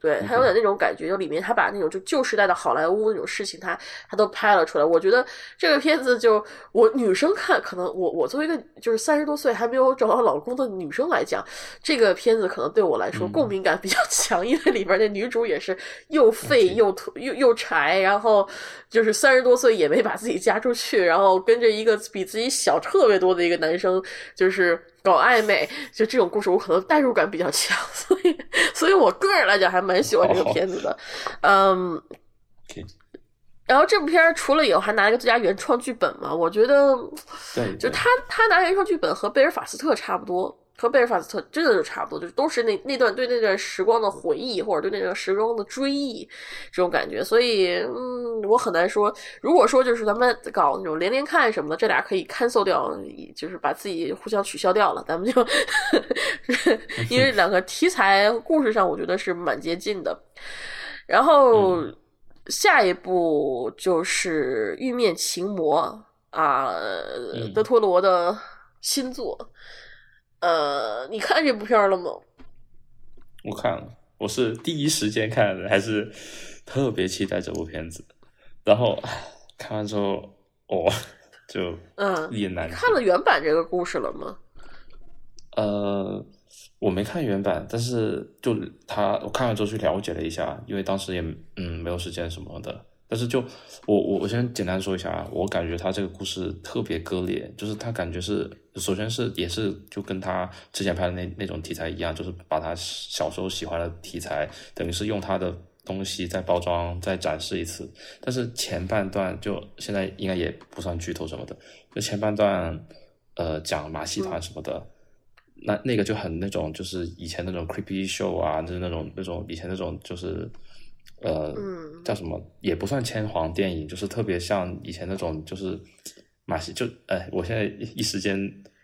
对，他有点那种感觉，就里面他把那种就旧时代的好莱坞那种事情，他他都拍了出来。我觉得这个片子就我女生看，可能我我作为一个就是三十多岁还没有找到老公的女生来讲，这个片子可能对我来说共鸣感比较 强，因为里边那女主也是又废又土又又柴，然后就是三十多岁也没把自己嫁出去，然后跟着一个比自己小特别多的一个男生，就是。搞暧昧，就这种故事，我可能代入感比较强，所以，所以我个人来讲还蛮喜欢这个片子的，嗯。然后这部片儿除了以后还拿了一个最佳原创剧本嘛，我觉得，对，就他他拿原创剧本和贝尔法斯特差不多。和贝尔法斯特真的就差不多，就都是那那段对那段时光的回忆，或者对那段时光的追忆，这种感觉。所以，嗯，我很难说。如果说就是咱们搞那种连连看什么的，这俩可以 cancel 掉，就是把自己互相取消掉了。咱们就 因为两个题材故事上，我觉得是蛮接近的。然后下一步就是《玉面情魔》啊，德托罗的新作。呃，你看这部片了吗？我看了，我是第一时间看的，还是特别期待这部片子。然后看完之后，哦，就嗯，一言难看了原版这个故事了吗？呃，我没看原版，但是就他，我看完之后去了解了一下，因为当时也嗯没有时间什么的。但是就我我我先简单说一下啊，我感觉他这个故事特别割裂，就是他感觉是首先是也是就跟他之前拍的那那种题材一样，就是把他小时候喜欢的题材，等于是用他的东西再包装再展示一次。但是前半段就现在应该也不算剧透什么的，就前半段呃讲马戏团什么的，那那个就很那种就是以前那种 creepy show 啊，就是那种那种以前那种就是。呃，叫什么也不算千皇电影，就是特别像以前那种，就是马戏，就哎，我现在一时间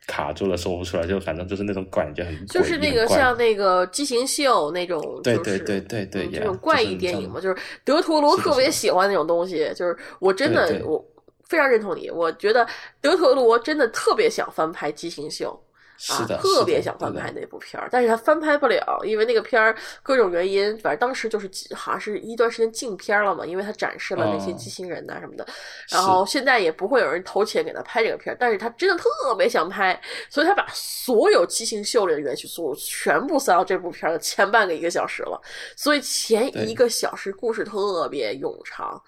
卡住了，说不出来，就反正就是那种感觉很就是那个像那个畸形秀那种，对对对对对，这种怪异电影嘛，就是德托罗特别喜欢那种东西，就是我真的我非常认同你，我觉得德托罗真的特别想翻拍畸形秀。是的，特别想翻拍那部片儿，但是他翻拍不了，因为那个片儿各种原因，反正当时就是好像是一段时间禁片了嘛，因为他展示了那些机器人呐什么的，然后现在也不会有人投钱给他拍这个片儿，但是他真的特别想拍，所以他把所有畸形秀里的元素全部塞到这部片的前半个一个小时了，所以前一个小时故事特别冗长。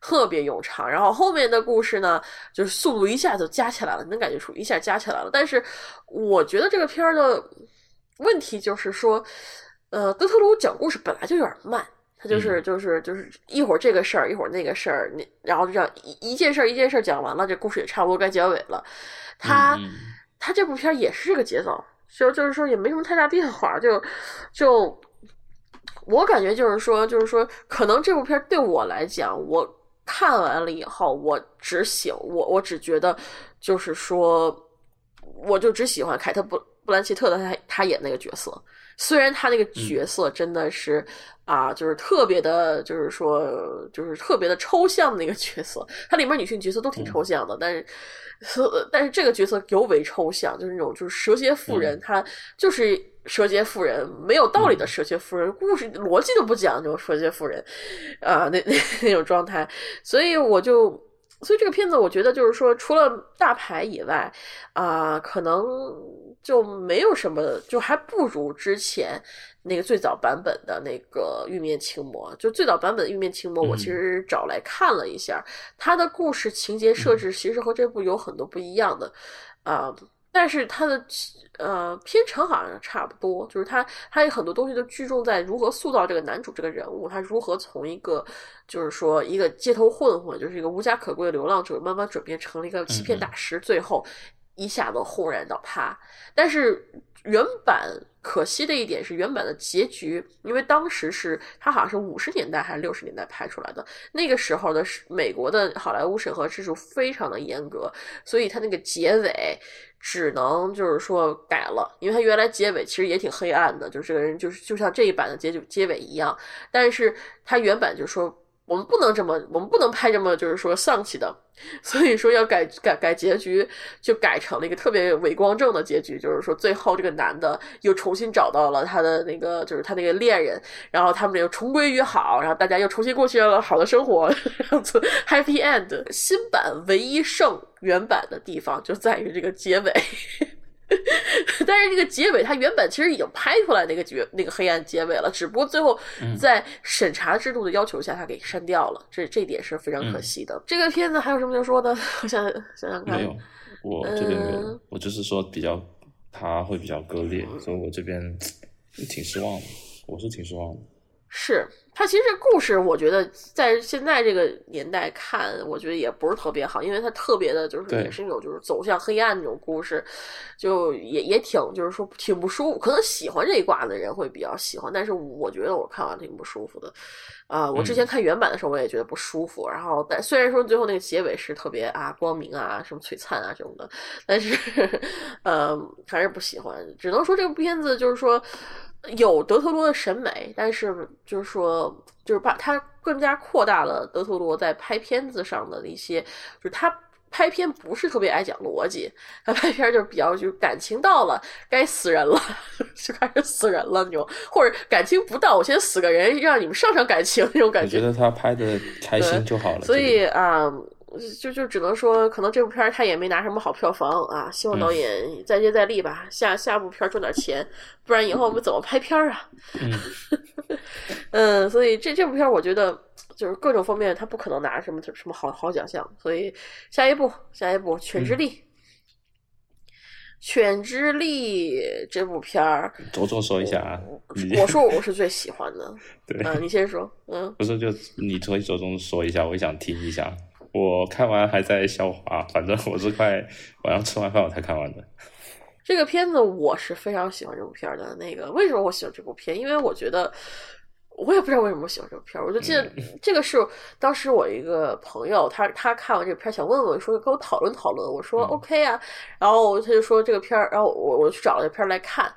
特别悠长，然后后面的故事呢，就是速度一下就加起来了，能感觉出一下加起来了。但是我觉得这个片儿的问题就是说，呃，德特鲁讲故事本来就有点慢，他就是就是就是一会儿这个事儿，一会儿那个事儿，你然后就这样一一件事儿一件事儿讲完了，这故事也差不多该结尾了。他他这部片儿也是这个节奏，就就是说也没什么太大变化，就就我感觉就是说就是说，可能这部片儿对我来讲，我。看完了以后，我只喜我，我只觉得，就是说，我就只喜欢凯特布布兰奇特的他他演那个角色。虽然他那个角色真的是啊，就是特别的，就是说，就是特别的抽象的那个角色。它里面女性角色都挺抽象的，但是，但是这个角色尤为抽象，就是那种就是蛇蝎妇人，她就是蛇蝎妇人，没有道理的蛇蝎妇人，故事逻辑都不讲究，蛇蝎妇人啊，那 那那种状态。所以我就，所以这个片子我觉得就是说，除了大牌以外啊，可能。就没有什么，就还不如之前那个最早版本的那个《玉面情魔》。就最早版本的《玉面情魔》，我其实找来看了一下，它的故事情节设置其实和这部有很多不一样的啊，但是它的呃片长好像差不多，就是它它有很多东西都聚重在如何塑造这个男主这个人物，他如何从一个就是说一个街头混混，就是一个无家可归的流浪者，慢慢转变成了一个欺骗大师，最后。一下子轰然倒塌，但是原版可惜的一点是原版的结局，因为当时是它好像是五十年代还是六十年代拍出来的，那个时候的美国的好莱坞审核制度非常的严格，所以它那个结尾只能就是说改了，因为他原来结尾其实也挺黑暗的，就是这个人就是就像这一版的结局结尾一样，但是他原版就说。我们不能这么，我们不能拍这么就是说丧气的，所以说要改改改结局，就改成了一个特别伪光正的结局，就是说最后这个男的又重新找到了他的那个就是他那个恋人，然后他们又重归于好，然后大家又重新过起了好的生活，happy end。新版唯一胜原版的地方就在于这个结尾。但是这个结尾，它原本其实已经拍出来那个结那个黑暗结尾了，只不过最后在审查制度的要求下，他给删掉了，这这点是非常可惜的。这个片子还有什么要说的？我想想想看，没有，我这边没有，我就是说比较，他会比较割裂，所以我这边 挺失望的，我是挺失望的。是它其实故事，我觉得在现在这个年代看，我觉得也不是特别好，因为它特别的就是也是那种就是走向黑暗那种故事，就也也挺就是说挺不舒服。可能喜欢这一挂的人会比较喜欢，但是我觉得我看完挺不舒服的。啊，我之前看原版的时候我也觉得不舒服，然后但虽然说最后那个结尾是特别啊光明啊什么璀璨啊这种的，但是 呃还是不喜欢。只能说这部片子就是说。有德特罗的审美，但是就是说，就是把他更加扩大了德特罗在拍片子上的一些，就是他拍片不是特别爱讲逻辑，他拍片就是比较就是感情到了该死人了 就开始死人了那种，或者感情不到我先死个人让你们上上感情那种感觉。我觉得他拍的开心就好了。所以啊。就就只能说，可能这部片儿他也没拿什么好票房啊。希望导演再接再厉吧，下下部片儿赚点钱，不然以后我们怎么拍片儿啊？嗯，所以这这部片儿我觉得就是各种方面他不可能拿什么什么好好奖项。所以下一步，下一步《犬之力》，《犬之力》这部片儿，着重说一下啊。我说我是最喜欢的。对，嗯，你先说。嗯，不是，就你可以着重说一下，我想听一下。我看完还在消化，反正我是快晚上吃完饭我才看完的。这个片子我是非常喜欢这部片的。那个为什么我喜欢这部片？因为我觉得我也不知道为什么我喜欢这部片儿。我就记得这个是当时我一个朋友，他他看完这个片想问我说跟我讨论讨论。我说 OK 啊，然后他就说这个片儿，然后我我去找了这片儿来看。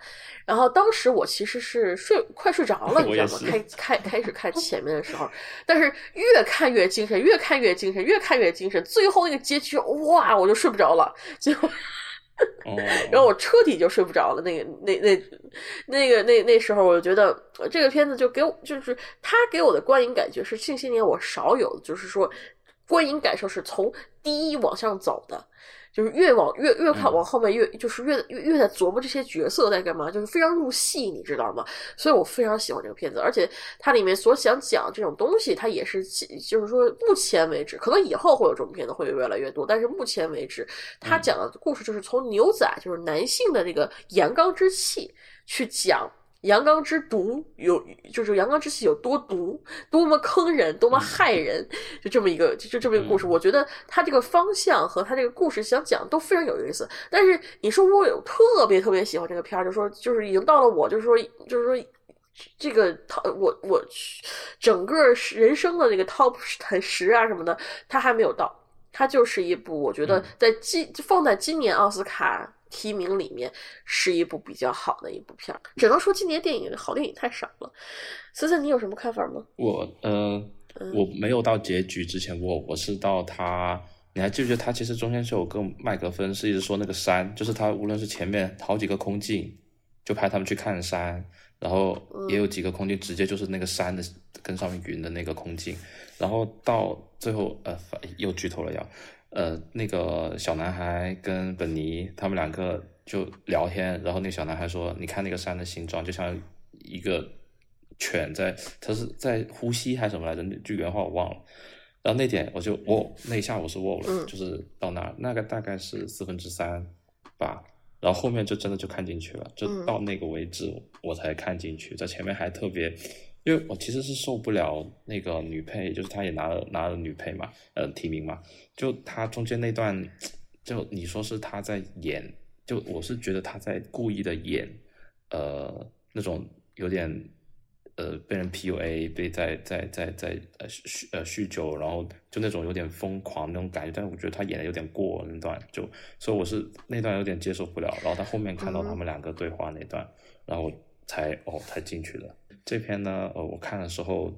然后当时我其实是睡快睡着了，你知道吗？开 开开始看前面的时候，但是越看越精神，越看越精神，越看越精神。最后那个结局，哇，我就睡不着了。结果，然后我彻底就睡不着了。那个那那那个那那时候，我就觉得这个片子就给我，就是他给我的观影感觉是近些年我少有的，就是说观影感受是从第一往上走的。就是越往越越看往后面越就是越越越在琢磨这些角色在干嘛，就是非常入戏，你知道吗？所以我非常喜欢这个片子，而且它里面所想讲这种东西，它也是就是说目前为止，可能以后会有这种片子会越来越多，但是目前为止，他讲的故事就是从牛仔，就是男性的那个阳刚之气去讲。阳刚之毒有，就是阳刚之气有多毒，多么坑人，多么害人，就这么一个，就这么一个故事。我觉得他这个方向和他这个故事想讲都非常有意思。但是你说我有特别特别喜欢这个片儿，就说就是已经到了我就是说就是说这个我我整个人生的那个 top 十啊什么的，他还没有到。它就是一部我觉得在今放在今年奥斯卡。提名里面是一部比较好的一部片儿。只能说今年电影好电影太少了。思思，你有什么看法吗？我呃，我没有到结局之前，我我是到他，你还记不记得他其实中间是有个麦克风，是一直说那个山，就是他无论是前面好几个空镜，就拍他们去看山，然后也有几个空镜直接就是那个山的跟上面云的那个空镜，然后到最后呃又剧透了要。呃，那个小男孩跟本尼他们两个就聊天，然后那个小男孩说：“你看那个山的形状，就像一个犬在，它是在呼吸还是什么来着？那句原话我忘了。然后那点我就哦，那一下我是忘了，就是到那儿那个大概是四分之三吧，然后后面就真的就看进去了，就到那个为止我才看进去，在前面还特别。”因为我其实是受不了那个女配，就是她也拿了拿了女配嘛，呃提名嘛，就她中间那段，就你说是她在演，就我是觉得她在故意的演，呃那种有点呃被人 PUA，被在在在在呃酗呃酗酒，然后就那种有点疯狂那种感觉，但是我觉得她演的有点过那段，就所以我是那段有点接受不了，然后她后面看到他们两个对话那段，然后才哦才进去了。这篇呢，呃，我看的时候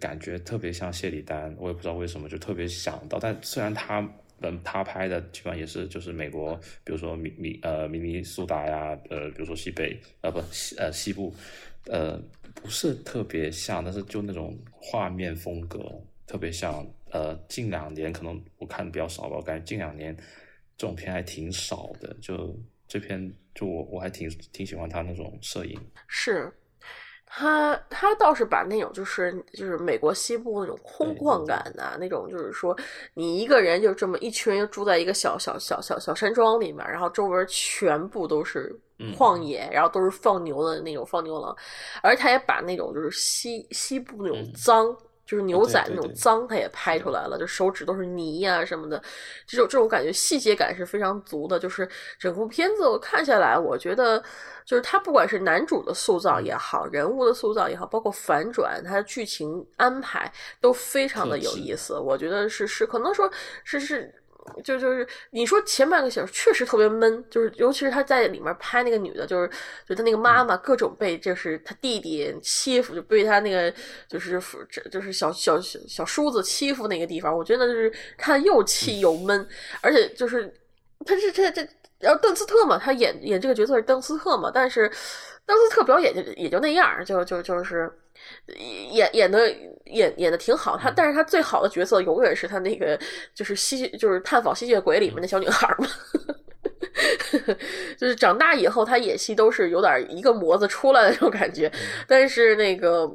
感觉特别像谢里丹，我也不知道为什么，就特别想到。但虽然他，嗯，他拍的基本上也是就是美国，比如说米米呃明尼苏达呀，呃，比如说西北，呃不西呃西部，呃不是特别像，但是就那种画面风格特别像。呃，近两年可能我看的比较少吧，我感觉近两年这种片还挺少的。就这篇，就我我还挺挺喜欢他那种摄影。是。他他倒是把那种就是就是美国西部那种空旷感啊那种，就是说你一个人就这么一群人住在一个小小小小小山庄里面，然后周围全部都是旷野，然后都是放牛的那种放牛郎，而他也把那种就是西西部那种脏。就是牛仔那种脏，他也拍出来了，就手指都是泥呀什么的，这种这种感觉细节感是非常足的。就是整部片子我看下来，我觉得就是他不管是男主的塑造也好，人物的塑造也好，包括反转，他的剧情安排都非常的有意思。我觉得是是可能说是是。就就是你说前半个小时确实特别闷，就是尤其是他在里面拍那个女的，就是就他那个妈妈各种被就是他弟弟欺负，就被他那个就是就是小小小小叔子欺负那个地方，我觉得就是看又气又闷，而且就是他是这这，然后邓斯特嘛，他演演这个角色是邓斯特嘛，但是邓斯特表演就也就那样，就就就是。演演的演演的挺好，他但是他最好的角色永远是他那个就是吸就是探访吸血鬼里面的小女孩嘛，就是长大以后他演戏都是有点一个模子出来的那种感觉，但是那个。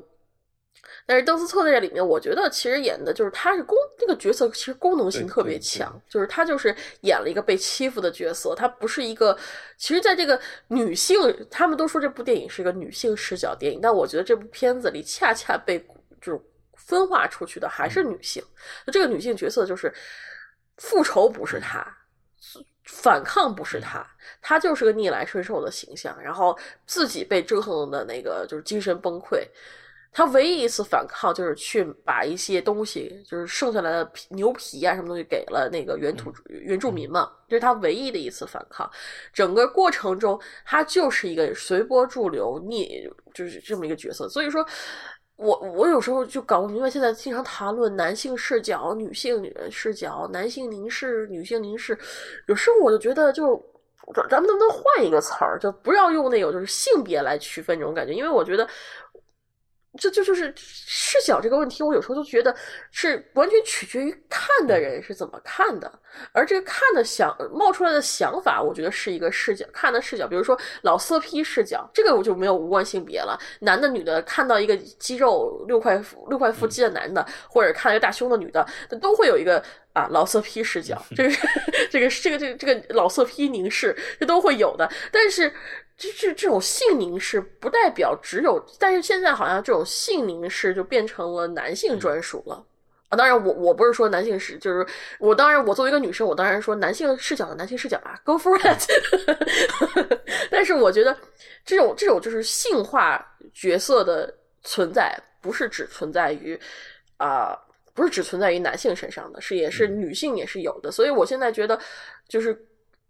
但是邓斯特在这里面，我觉得其实演的就是他是功这个角色，其实功能性特别强，就是他就是演了一个被欺负的角色，他不是一个，其实在这个女性，他们都说这部电影是一个女性视角电影，但我觉得这部片子里恰恰被就是分化出去的还是女性，那这个女性角色就是复仇不是她，反抗不是她，她就是个逆来顺受的形象，然后自己被折腾的那个就是精神崩溃。他唯一一次反抗就是去把一些东西，就是剩下来的皮牛皮啊什么东西给了那个原土原住民嘛，这是他唯一的一次反抗。整个过程中，他就是一个随波逐流、逆就是这么一个角色。所以说，我我有时候就搞不明白，现在经常谈论男性视角、女性视角、男性凝视、女性凝视，有时候我就觉得，就咱们能不能换一个词儿，就不要用那种就是性别来区分这种感觉，因为我觉得。这就就是视角这个问题，我有时候就觉得是完全取决于看的人是怎么看的，而这个看的想冒出来的想法，我觉得是一个视角看的视角。比如说老色批视角，这个我就没有无关性别了，男的女的看到一个肌肉六块六块腹肌的男的，或者看到一个大胸的女的，都会有一个啊老色批视角，这个 这个这个这个这个老色批凝视，这都会有的，但是。这这这种性凝视不代表只有，但是现在好像这种性凝视就变成了男性专属了啊！当然，我我不是说男性是，就是我当然我作为一个女生，我当然说男性视角的男性视角啊，Go for it！但是我觉得这种这种就是性化角色的存在，不是只存在于啊，不是只存在于男性身上的，是也是女性也是有的。所以我现在觉得就是。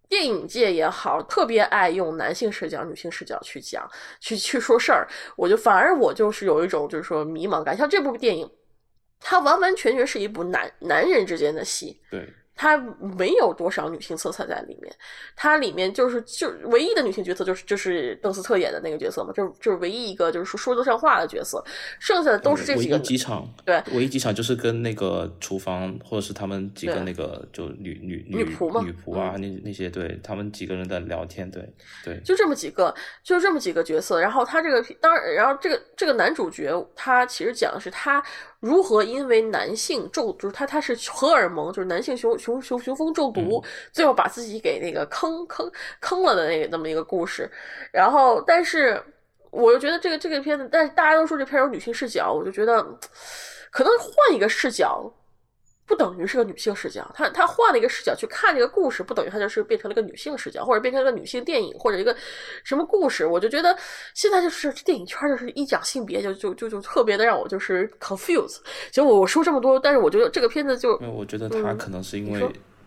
电影界也好，特别爱用男性视角、女性视角去讲、去去说事儿。我就反而我就是有一种就是说迷茫感。像这部电影，它完完全全是一部男男人之间的戏。对。它没有多少女性色彩在里面，它里面就是就唯一的女性角色就是就是邓斯特演的那个角色嘛，就就是唯一一个就是说说得上话的角色，剩下的都是这几个。唯一几场，对，唯一几场就是跟那个厨房或者是他们几个那个就女女女仆嘛，女仆啊，那那些对他们几个人在聊天，对对，就这么几个，就这么几个角色。然后他这个当然，然后这个这个男主角他其实讲的是他。如何因为男性中就是他他是荷尔蒙就是男性雄雄雄雄风中毒，最后把自己给那个坑坑坑了的那个那么一个故事，然后但是我又觉得这个这个片子，但是大家都说这片有女性视角，我就觉得可能换一个视角。不等于是个女性视角，她她换了一个视角去看这个故事，不等于她就是变成了一个女性视角，或者变成了一个女性电影，或者一个什么故事。我就觉得现在就是电影圈就是一讲性别就就就就特别的让我就是 confuse。其实我我说这么多，但是我觉得这个片子就，我觉得他可能是因为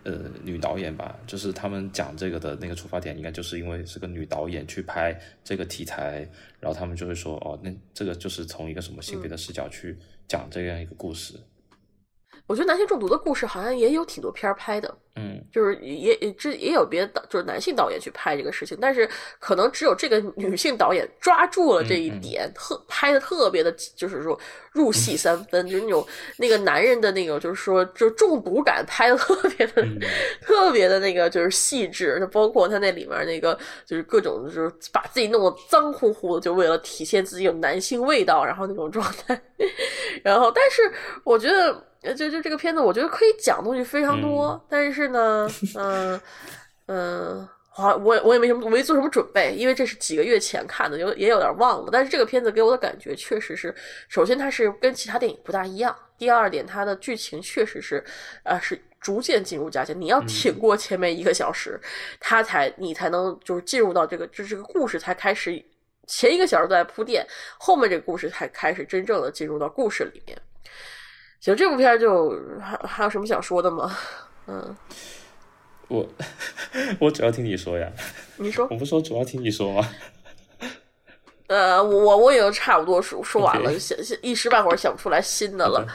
呃女导演吧，就是他们讲这个的那个出发点应该就是因为是个女导演去拍这个题材，然后他们就会说哦，那这个就是从一个什么性别的视角去讲这样一个故事。我觉得男性中毒的故事好像也有挺多片儿拍的，嗯，就是也也这也有别的导，就是男性导演去拍这个事情，但是可能只有这个女性导演抓住了这一点，特拍的特别的，就是说入戏三分，就是那种那个男人的那个，就是说就中毒感拍的特别的 特别的那个就是细致，就包括他那里面那个就是各种就是把自己弄得脏乎乎的，就为了体现自己有男性味道，然后那种状态，然后但是我觉得。呃，就就这个片子，我觉得可以讲东西非常多，但是呢，嗯嗯，好，我我也没什么，我没做什么准备，因为这是几个月前看的，有也有点忘了。但是这个片子给我的感觉确实是，首先它是跟其他电影不大一样，第二点它的剧情确实是，呃，是逐渐进入佳节。你要挺过前面一个小时，它才你才能就是进入到这个，就这个故事才开始，前一个小时都在铺垫，后面这个故事才开始真正的进入到故事里面。行，这部片就还还有什么想说的吗？嗯，我 我主要听你说呀。你说，我不说主要听你说吗？呃，我我已经差不多说说完了，想想一时半会儿想不出来新的了。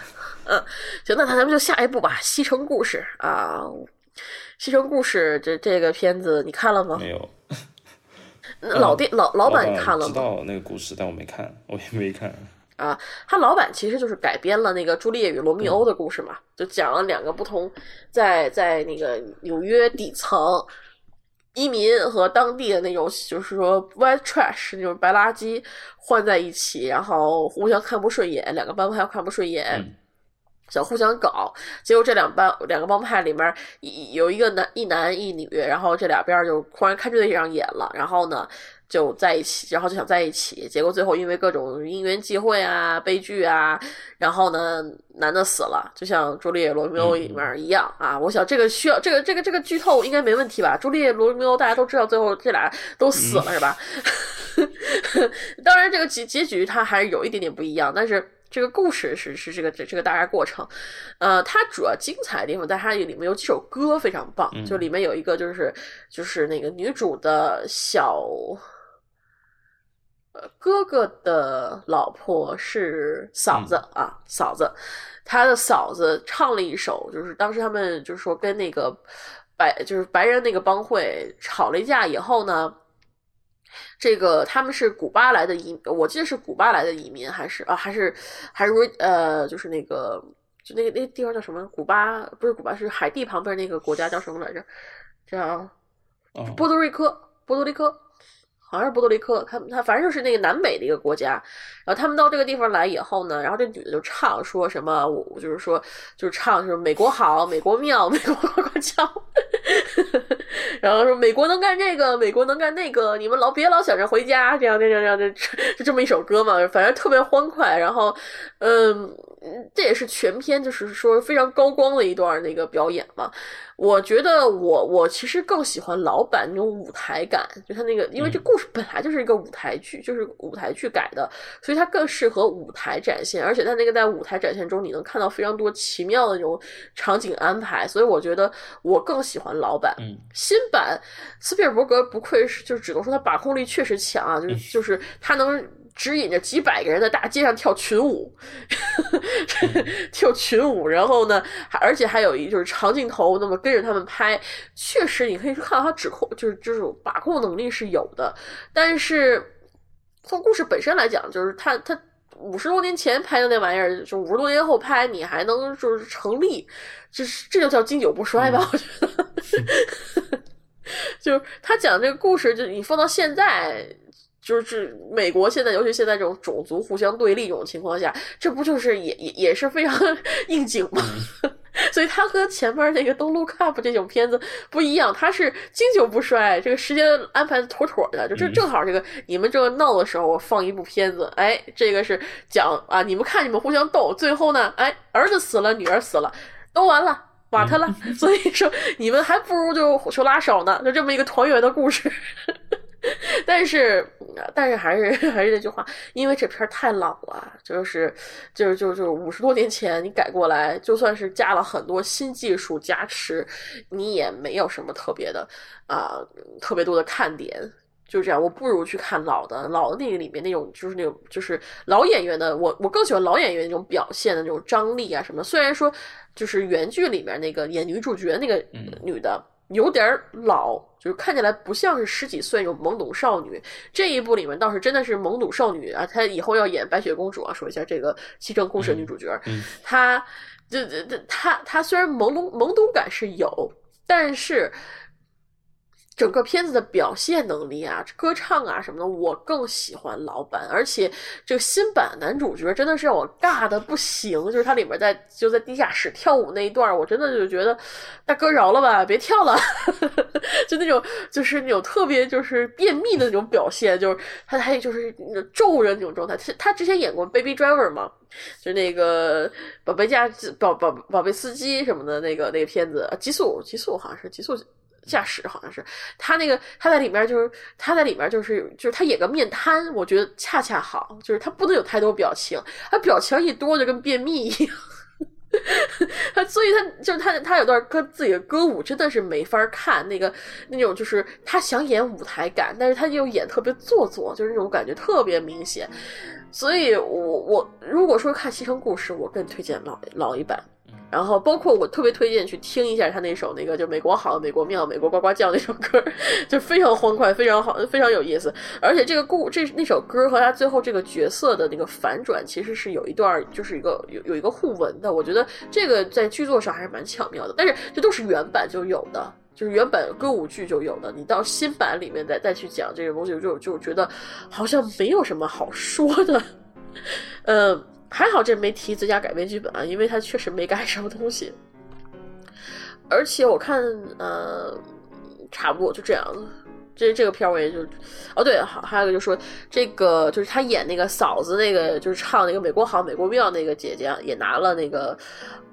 嗯，行，那咱们就下一步吧，《西城故事》啊，《西城故事》这这个片子你看了吗？没有。老电老老板你看了吗？知道那个故事，但我没看，我也没看。啊，他老板其实就是改编了那个《朱丽叶与罗密欧》的故事嘛，就讲了两个不同，在在那个纽约底层移民和当地的那种，就是说 white trash 那种白垃圾混在一起，然后互相看不顺眼，两个帮派看不顺眼，想互相搞，结果这两帮两个帮派里面有一个男一男一女，然后这两边就突然看对上眼了，然后呢。就在一起，然后就想在一起，结果最后因为各种因缘际会啊、悲剧啊，然后呢，男的死了，就像《朱丽叶·罗密欧》里面一样啊。我想这个需要这个这个这个剧透应该没问题吧？《朱丽叶·罗密欧》大家都知道，最后这俩都死了是吧？当然，这个结结局它还是有一点点不一样，但是这个故事是是这个这这个大概过程。呃，它主要精彩的地方在它里面有几首歌非常棒，就里面有一个就是就是那个女主的小。呃，哥哥的老婆是嫂子啊，嫂子，他的嫂子唱了一首，就是当时他们就是说跟那个白，就是白人那个帮会吵了一架以后呢，这个他们是古巴来的移，我记得是古巴来的移民，还是啊，还是还是呃，就是那个就那个那个地方叫什么？古巴不是古巴，是海地旁边那个国家叫什么来着？叫波多瑞科，波多黎各。好像是波多黎克，他他反正就是那个南美的一个国家，然后他们到这个地方来以后呢，然后这女的就唱说什么，我就是说就是唱就是美国好，美国妙，美国呱呱叫，然后说美国能干这个，美国能干那个，你们老别老想着回家，这样这样这样就 就这么一首歌嘛，反正特别欢快，然后嗯，这也是全篇就是说非常高光的一段那个表演嘛。我觉得我我其实更喜欢老版那种舞台感，就他那个，因为这故事本来就是一个舞台剧，就是舞台剧改的，所以它更适合舞台展现，而且它那个在舞台展现中，你能看到非常多奇妙的那种场景安排，所以我觉得我更喜欢老版。版。嗯，新版斯皮尔伯格不愧是，就只能说他把控力确实强啊，就是就是他能指引着几百个人在大街上跳群舞，跳群舞，然后呢，还而且还有一就是长镜头，那么跟着他们拍，确实你可以看到他指控，就是这种把控能力是有的，但是从故事本身来讲，就是他他。五十多年前拍的那玩意儿，就五十多年后拍，你还能就是成立，就是这就叫经久不衰吧？我觉得，就是他讲这个故事，就你放到现在，就是美国现在，尤其现在这种种族互相对立这种情况下，这不就是也也也是非常 应景吗？所以它和前面那个《Don't Look Up》这种片子不一样，它是经久不衰，这个时间安排的妥妥的，就这正好这个你们正闹的时候，我放一部片子，哎，这个是讲啊，你们看你们互相斗，最后呢，哎，儿子死了，女儿死了，都完了，瓦特了，所以说你们还不如就手拉手呢，就这么一个团圆的故事。但是，但是还是 还是那句话，因为这片太老了，就是就是就是就是五十多年前你改过来，就算是加了很多新技术加持，你也没有什么特别的啊，特别多的看点。就这样，我不如去看老的，老的那个里面那种就是那种就是老演员的，我我更喜欢老演员那种表现的那种张力啊什么。虽然说就是原剧里面那个演女主角那个女的。有点老，就是看起来不像是十几岁有懵懂少女。这一部里面倒是真的是懵懂少女啊！她以后要演白雪公主啊。说一下这个《西城故事》女主角，她这这这她她虽然懵懂懵懂感是有，但是。整个片子的表现能力啊，歌唱啊什么的，我更喜欢老版。而且这个新版男主角真的是让我尬的不行，就是他里面在就在地下室跳舞那一段，我真的就觉得大哥饶了吧，别跳了，就那种就是那种特别就是便秘的那种表现，就是他还就是皱着那种状态。他他之前演过《Baby Driver》嘛，就那个宝贝驾宝宝宝贝司机什么的那个那个片子，极速极速好像是极速。驾驶好像是他那个他在里面就是他在里面就是就是他演个面瘫，我觉得恰恰好，就是他不能有太多表情，他表情一多就跟便秘一样。他所以他就是他他有段歌自己的歌舞真的是没法看，那个那种就是他想演舞台感，但是他又演特别做作，就是那种感觉特别明显。所以我我如果说看《西城故事》，我更推荐老老一版。然后，包括我特别推荐去听一下他那首那个就美国好，美国妙，美国呱呱叫那首歌，就非常欢快，非常好，非常有意思。而且这个故这那首歌和他最后这个角色的那个反转，其实是有一段就是一个有有一个互文的。我觉得这个在剧作上还是蛮巧妙的。但是这都是原版就有的，就是原版歌舞剧就有的。你到新版里面再再去讲这个东西，就就觉得好像没有什么好说的，嗯。还好这没提最佳改编剧本啊，因为他确实没改什么东西。而且我看，呃，差不多就这样。这这个片儿我也就，哦对，好，还有一个就说这个就是他演那个嫂子，那个就是唱那个《美国好，美国妙》那个姐姐也拿了那个。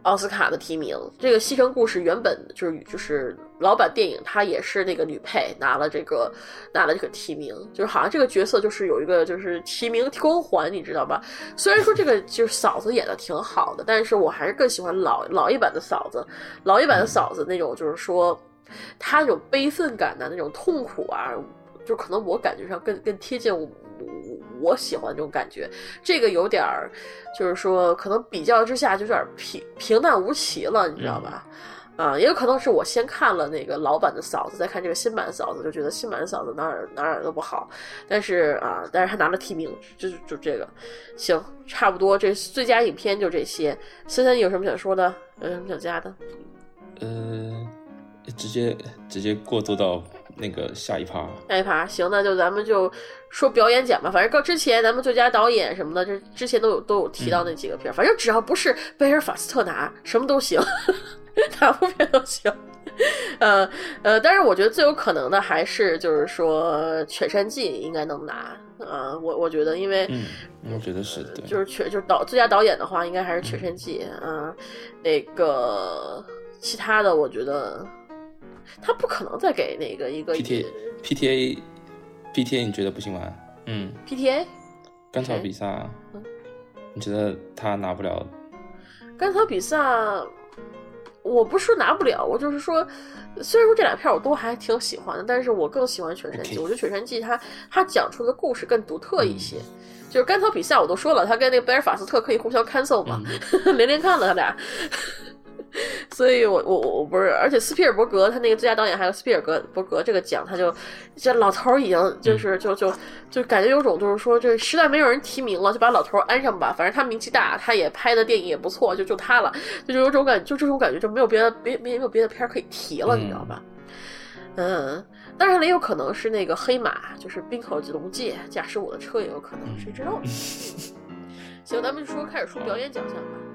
奥斯卡的提名，这个《西城故事》原本就是就是老版电影，她也是那个女配拿了这个拿了这个提名，就是好像这个角色就是有一个就是提名光环，你知道吧？虽然说这个就是嫂子演的挺好的，但是我还是更喜欢老老一版的嫂子，老一版的嫂子那种就是说她那种悲愤感的那种痛苦啊，就可能我感觉上更更贴近我。我喜欢这种感觉，这个有点儿，就是说可能比较之下就有点平平淡无奇了，你知道吧？啊，也有可能是我先看了那个老版的嫂子，再看这个新版的嫂子，就觉得新版的嫂子哪儿哪儿都不好。但是啊，但是他拿了提名，就就这个，行，差不多这最佳影片就这些。森森，你有什么想说的？有什么想加的？呃，直接直接过渡到。那个下一趴，下一趴，行，那就咱们就说表演奖吧。反正之前咱们最佳导演什么的，这之前都有都有提到那几个片反正只要不是贝尔法斯特拿，什么都行，哪部片都行。呃呃，但是我觉得最有可能的还是就是说《犬山记》应该能拿啊。我我觉得，因为嗯，我觉得是对，就是犬就是导最佳导演的话，应该还是《犬山记》啊。那个其他的，我觉得。他不可能再给那个一个 P T P T A P T A，你觉得不行吗？嗯，P T A 甘草比萨，你觉得他拿不了？甘草比萨，我不是说拿不了，我就是说，虽然说这两片我都还挺喜欢的，但是我更喜欢《犬山记》。我觉得《犬山记》它它讲出的故事更独特一些。就是甘草比赛我都说了，他跟那个贝尔法斯特可以互相 cancel 嘛，连连看了他俩。所以，我我我不是，而且斯皮尔伯格他那个最佳导演还有斯皮尔格伯格这个奖，他就这老头儿已经就是就就就感觉有种就是说，这实在没有人提名了，就把老头儿安上吧。反正他名气大，他也拍的电影也不错，就就他了，就有种感，就这种感觉，就没有别的别没没有别的片儿可以提了，你知道吧？嗯，当然了，也有可能是那个黑马，就是冰口龙介驾驶我的车，也有可能，谁知道呢？行，咱们说开始说表演奖项吧。